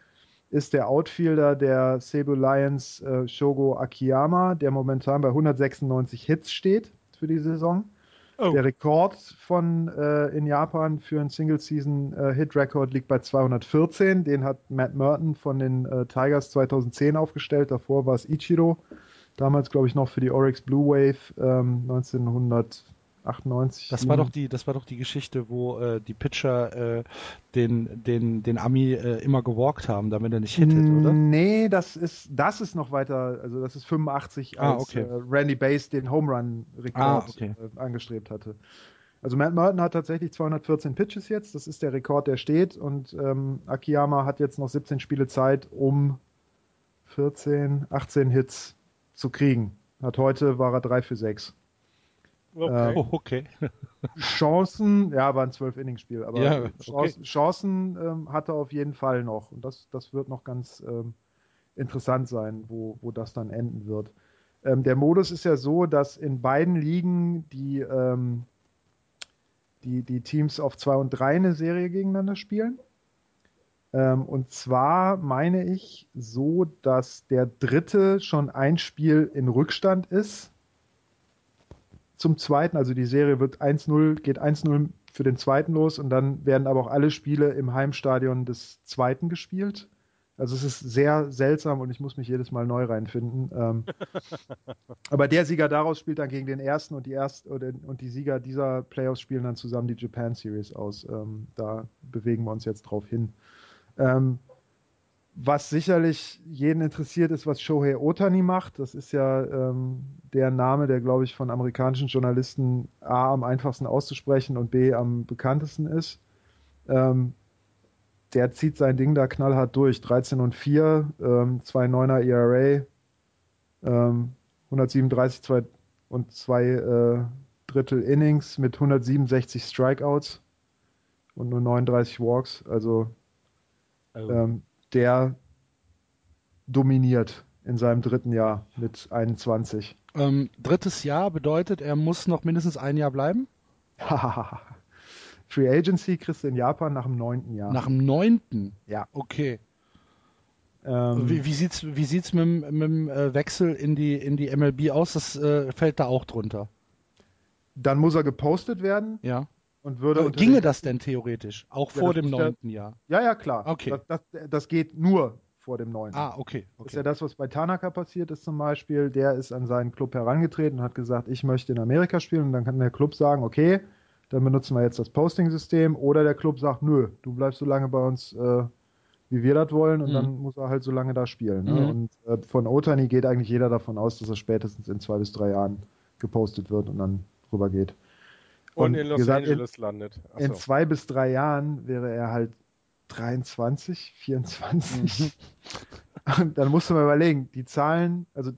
ist der Outfielder der Cebu Lions, äh, Shogo Akiyama, der momentan bei 196 Hits steht für die Saison. Oh. Der Rekord von äh, in Japan für einen Single-Season-Hit-Record äh, liegt bei 214. Den hat Matt Merton von den äh, Tigers 2010 aufgestellt. Davor war es Ichiro. Damals, glaube ich, noch für die Oryx Blue Wave ähm, 1900. 98. Das war doch die, das war doch die Geschichte, wo äh, die Pitcher äh, den, den, den Ami äh, immer gewalkt haben, damit er nicht hittet, oder? Nee, das ist, das ist noch weiter, also das ist 85, ah, als okay. äh, Randy Bass den Home Run Rekord ah, okay. Äh, angestrebt hatte. Also Matt Merton hat tatsächlich 214 Pitches jetzt, das ist der Rekord, der steht und ähm, Akiyama hat jetzt noch 17 Spiele Zeit, um 14, 18 Hits zu kriegen. Hat heute war er 3 für 6. Okay. Ähm, oh, okay. Chancen, ja, war ein 12-Innings-Spiel, aber ja, okay. Chancen, Chancen ähm, hat er auf jeden Fall noch. Und das, das wird noch ganz ähm, interessant sein, wo, wo das dann enden wird. Ähm, der Modus ist ja so, dass in beiden Ligen die, ähm, die, die Teams auf 2 und 3 eine Serie gegeneinander spielen. Ähm, und zwar meine ich so, dass der dritte schon ein Spiel in Rückstand ist zum zweiten. Also die Serie wird 1-0, geht 1-0 für den zweiten los und dann werden aber auch alle Spiele im Heimstadion des zweiten gespielt. Also es ist sehr seltsam und ich muss mich jedes Mal neu reinfinden. Ähm, aber der Sieger daraus spielt dann gegen den ersten und die erst und die Sieger dieser Playoffs spielen dann zusammen die Japan Series aus. Ähm, da bewegen wir uns jetzt drauf hin. Ähm, was sicherlich jeden interessiert, ist, was Shohei Otani macht. Das ist ja ähm, der Name, der, glaube ich, von amerikanischen Journalisten A am einfachsten auszusprechen und B am bekanntesten ist. Ähm, der zieht sein Ding da knallhart durch. 13 und 4, ähm, 2,9er ERA, ähm, 137 zwei und zwei äh, Drittel Innings mit 167 Strikeouts und nur 39 Walks. Also oh. ähm, der dominiert in seinem dritten Jahr mit 21. Ähm, drittes Jahr bedeutet, er muss noch mindestens ein Jahr bleiben? Free Agency kriegst du in Japan nach dem neunten Jahr. Nach dem neunten? Ja. Okay. Ähm, wie, wie sieht's, wie sieht's mit, mit dem äh, Wechsel in die, in die MLB aus? Das äh, fällt da auch drunter. Dann muss er gepostet werden. Ja. Und würde Ginge das denn theoretisch? Auch ja, vor dem neunten Jahr? Ja, ja, klar. Okay. Das, das, das geht nur vor dem neunten. Ah, okay, okay. Das ist ja das, was bei Tanaka passiert ist zum Beispiel. Der ist an seinen Club herangetreten und hat gesagt, ich möchte in Amerika spielen. Und dann kann der Club sagen, okay, dann benutzen wir jetzt das Posting-System. Oder der Club sagt, nö, du bleibst so lange bei uns, äh, wie wir das wollen. Und mhm. dann muss er halt so lange da spielen. Ne? Mhm. Und äh, von Otani geht eigentlich jeder davon aus, dass er spätestens in zwei bis drei Jahren gepostet wird und dann rüber geht. Und, und in Los gesagt, Angeles in, landet. Achso. In zwei bis drei Jahren wäre er halt 23, 24. Mhm. Und dann musst du mal überlegen, die Zahlen, also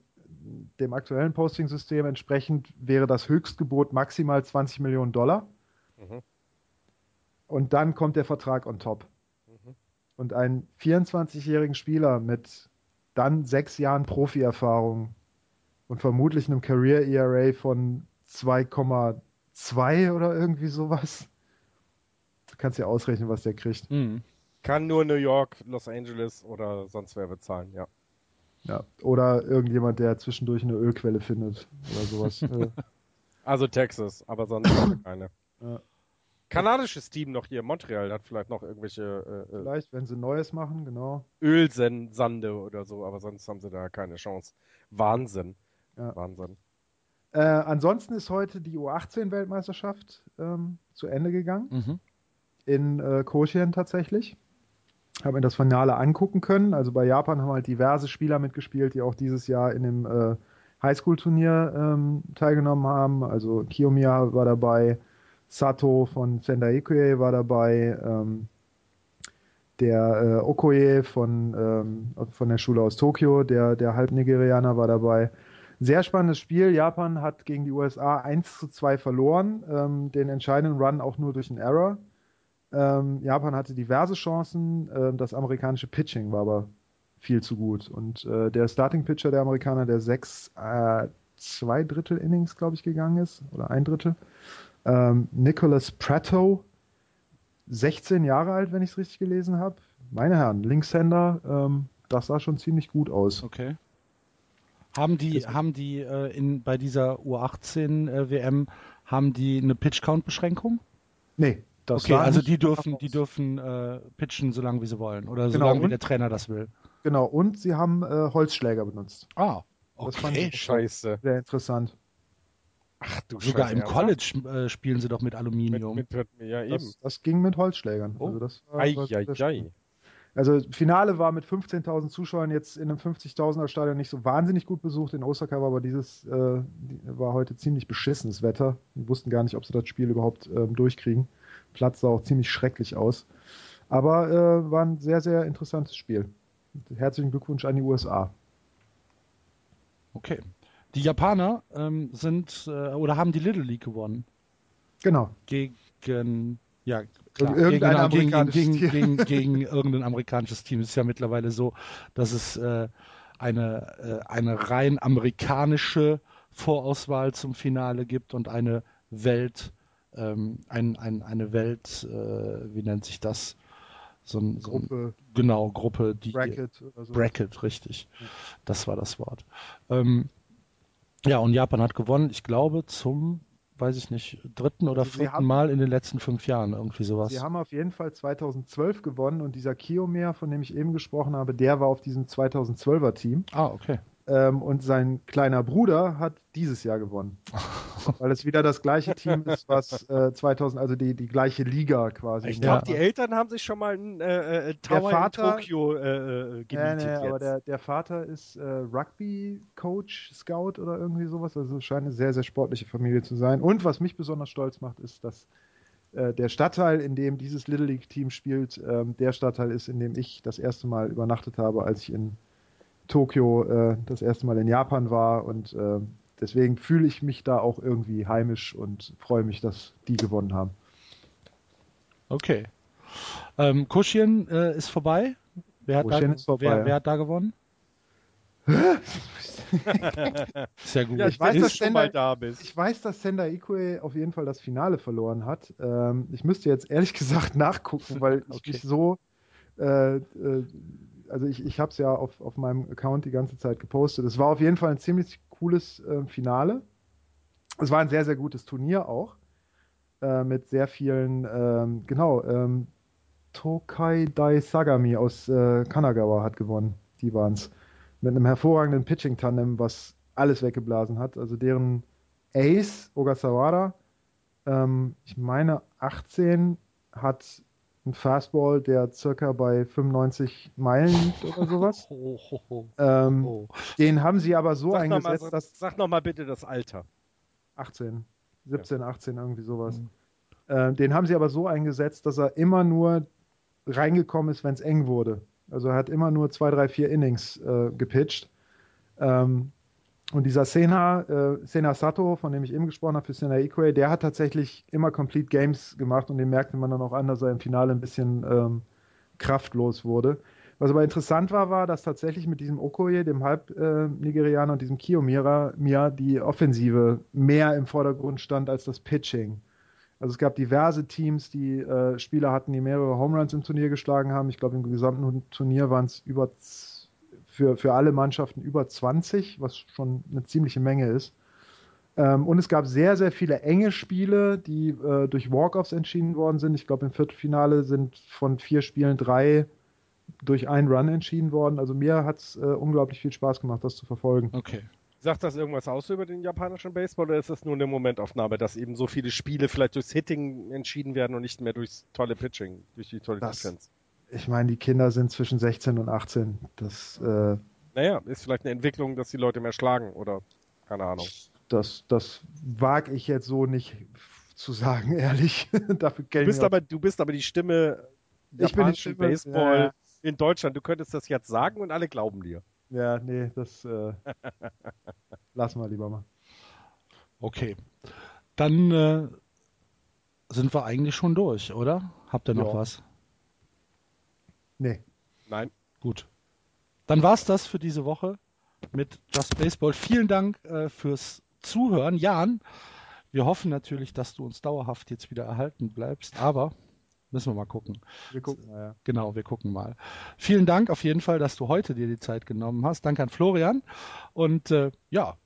dem aktuellen Posting-System entsprechend wäre das Höchstgebot maximal 20 Millionen Dollar. Mhm. Und dann kommt der Vertrag on top. Mhm. Und einen 24-jährigen Spieler mit dann sechs Jahren Profi-Erfahrung und vermutlich einem Career ERA von 2,2 2 oder irgendwie sowas. Du kannst ja ausrechnen, was der kriegt. Mhm. Kann nur New York, Los Angeles oder sonst wer bezahlen, ja. Ja, oder irgendjemand, der zwischendurch eine Ölquelle findet oder sowas. also Texas, aber sonst keine. Ja. Kanadisches Team noch hier, Montreal hat vielleicht noch irgendwelche. Äh, äh vielleicht, wenn sie Neues machen, genau. Ölsande oder so, aber sonst haben sie da keine Chance. Wahnsinn. Ja. Wahnsinn. Äh, ansonsten ist heute die U18-Weltmeisterschaft ähm, zu Ende gegangen. Mhm. In äh, Koshien tatsächlich. Habe mir das Finale angucken können. Also bei Japan haben halt diverse Spieler mitgespielt, die auch dieses Jahr in dem äh, Highschool-Turnier ähm, teilgenommen haben. Also Kiyomiya war dabei, Sato von Sendai Ikue war dabei, ähm, der äh, Okoye von, ähm, von der Schule aus Tokio, der, der Halbnigerianer war dabei. Sehr spannendes Spiel. Japan hat gegen die USA 1 zu 2 verloren. Ähm, den entscheidenden Run auch nur durch einen Error. Ähm, Japan hatte diverse Chancen. Ähm, das amerikanische Pitching war aber viel zu gut. Und äh, der Starting Pitcher der Amerikaner, der sechs, äh, zwei Drittel Innings, glaube ich, gegangen ist, oder ein Drittel, ähm, Nicholas Prato, 16 Jahre alt, wenn ich es richtig gelesen habe. Meine Herren, Linkshänder, ähm, das sah schon ziemlich gut aus. Okay. Haben die, das haben die äh, in, bei dieser U18 äh, WM, haben die eine Pitch-Count-Beschränkung? Nee. Das okay, also die dürfen, die dürfen äh, pitchen, solange wie sie wollen. Oder genau, solange wie der Trainer das will. Genau, und sie haben äh, Holzschläger benutzt. Ah, okay. Das fand ich Scheiße. Sehr interessant. Ach du Sogar Scheiße, im College äh, spielen sie doch mit Aluminium. Mit, mit, ja, eben. Das, das, ging mit Holzschlägern. Oh. Also das war, ei, ei, ei. Also Finale war mit 15.000 Zuschauern jetzt in einem 50.000er Stadion nicht so wahnsinnig gut besucht. In Osaka war aber dieses äh, war heute ziemlich beschissenes Wetter. Wir wussten gar nicht, ob sie das Spiel überhaupt ähm, durchkriegen. Platz sah auch ziemlich schrecklich aus. Aber äh, war ein sehr, sehr interessantes Spiel. Herzlichen Glückwunsch an die USA. Okay. Die Japaner ähm, sind äh, oder haben die Little League gewonnen. Genau. Gegen ja, klar. Irgendein gegen, amerikanisches gegen, Team. gegen, gegen irgendein amerikanisches Team. Es ist ja mittlerweile so, dass es äh, eine, äh, eine rein amerikanische Vorauswahl zum Finale gibt und eine Welt, ähm, ein, ein, eine Welt, äh, wie nennt sich das? So ein, so ein, Gruppe, genau, Gruppe, die Bracket so. Bracket, richtig. Das war das Wort. Ähm, ja, und Japan hat gewonnen, ich glaube, zum, weiß ich nicht, dritten oder Also vierten haben- Mal in den letzten fünf Jahren, irgendwie sowas. Sie haben auf jeden Fall 2012 gewonnen und dieser Kiyomer, von dem ich eben gesprochen habe, der war auf diesem 2012er Team. Ah, okay. Ähm, und sein kleiner Bruder hat dieses Jahr gewonnen. Weil es wieder das gleiche Team ist, was äh, 2000, also die, die gleiche Liga quasi. Ich glaube, die Eltern haben sich schon mal einen äh, äh, Tower Vater- in Tokio äh, äh, Nee, gemietet nee, aber jetzt. der, der Vater ist äh, Rugby-Coach, Scout oder irgendwie sowas. Also es scheint eine sehr, sehr sportliche Familie zu sein. Und was mich besonders stolz macht, ist, dass äh, der Stadtteil, in dem dieses Little League-Team spielt, ähm, der Stadtteil ist, in dem ich das erste Mal übernachtet habe, als ich in Tokio äh, das erste Mal in Japan war. Und äh, deswegen fühle ich mich da auch irgendwie heimisch und freue mich, dass die gewonnen haben. Okay. Ähm, Kuschien äh, ist vorbei. Wer hat, Kuschien da, ist vorbei, wer, ja. wer hat da gewonnen? Sehr gut. ja, ich weiß, dass dass du schon Sender- da bist. Ich weiß, dass Sender Ikue auf jeden Fall das Finale verloren hat. Ähm, ich müsste jetzt ehrlich gesagt nachgucken, weil ich Okay. mich so. Äh, äh, also ich, ich habe es ja auf, auf meinem Account die ganze Zeit gepostet. Es war auf jeden Fall ein ziemlich cooles äh, Finale. Es war ein sehr, sehr gutes Turnier auch. Äh, mit sehr vielen, ähm, genau, ähm, Tokai Dai Sagami aus äh, Kanagawa hat gewonnen. Die waren es. Mit einem hervorragenden Pitching-Tandem, was alles weggeblasen hat. Also deren Ace, Ogasawara, ähm, ich meine 18, hat einen Fastball, der circa bei 95 Meilen liegt oder sowas. Ho, ho, ho. Ähm, Oh. Den haben sie aber so Sag nochmal eingesetzt, dass sag noch mal bitte das Alter. 18, 17, 18, irgendwie sowas. Mhm. Äh, den haben sie aber so eingesetzt, dass er immer nur reingekommen ist, wenn es eng wurde. Also er hat immer nur zwei, drei, vier Innings äh, gepitcht. Ähm, und dieser Sena, äh, Sena Sato, von dem ich eben gesprochen habe, für Sena Ikue, der hat tatsächlich immer Complete Games gemacht und den merkte man dann auch an, dass er im Finale ein bisschen ähm, kraftlos wurde. Was aber interessant war, war, dass tatsächlich mit diesem Okoye, dem Halb-Nigerianer und diesem Kiyomira Mia die Offensive mehr im Vordergrund stand als das Pitching. Also es gab diverse Teams, die äh, Spieler hatten, die mehrere Home Runs im Turnier geschlagen haben. Ich glaube, im gesamten Turnier waren es über für, für alle Mannschaften über 20, was schon eine ziemliche Menge ist. Ähm, und es gab sehr, sehr viele enge Spiele, die äh, durch Walk-Offs entschieden worden sind. Ich glaube, im Viertelfinale sind von vier Spielen drei durch einen Run entschieden worden. Also mir hat es äh, unglaublich viel Spaß gemacht, das zu verfolgen. Okay. Sagt das irgendwas aus über den japanischen Baseball oder ist das nur eine Momentaufnahme, dass eben so viele Spiele vielleicht durchs Hitting entschieden werden und nicht mehr durchs tolle Pitching, durch die tolle Das- Defense? Ich meine, die Kinder sind zwischen 16 und 18. Das, äh, Naja, ist vielleicht eine Entwicklung, dass die Leute mehr schlagen oder keine Ahnung. das, das wage ich jetzt so nicht zu sagen, ehrlich. Dafür Du bist aber, du bist aber die Stimme Ich bin die Stimme, Baseball ja. in Deutschland. Du könntest das jetzt sagen und alle glauben dir. Ja, nee, das äh, lassen wir lieber mal. Okay. Dann äh, sind wir eigentlich schon durch, oder? Habt ihr noch Ja. was? Nee. Nein. Gut. Dann war's das für diese Woche mit Just Baseball. Vielen Dank äh, fürs Zuhören. Jan, wir hoffen natürlich, dass du uns dauerhaft jetzt wieder erhalten bleibst, aber müssen wir mal gucken. Wir gucken mal, ja. Genau, wir gucken mal. Vielen Dank auf jeden Fall, dass du heute dir die Zeit genommen hast. Danke an Florian. Und äh, ja,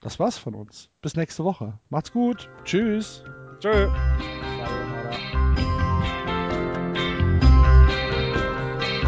das war's von uns. Bis nächste Woche. Macht's gut. Tschüss. Tschö.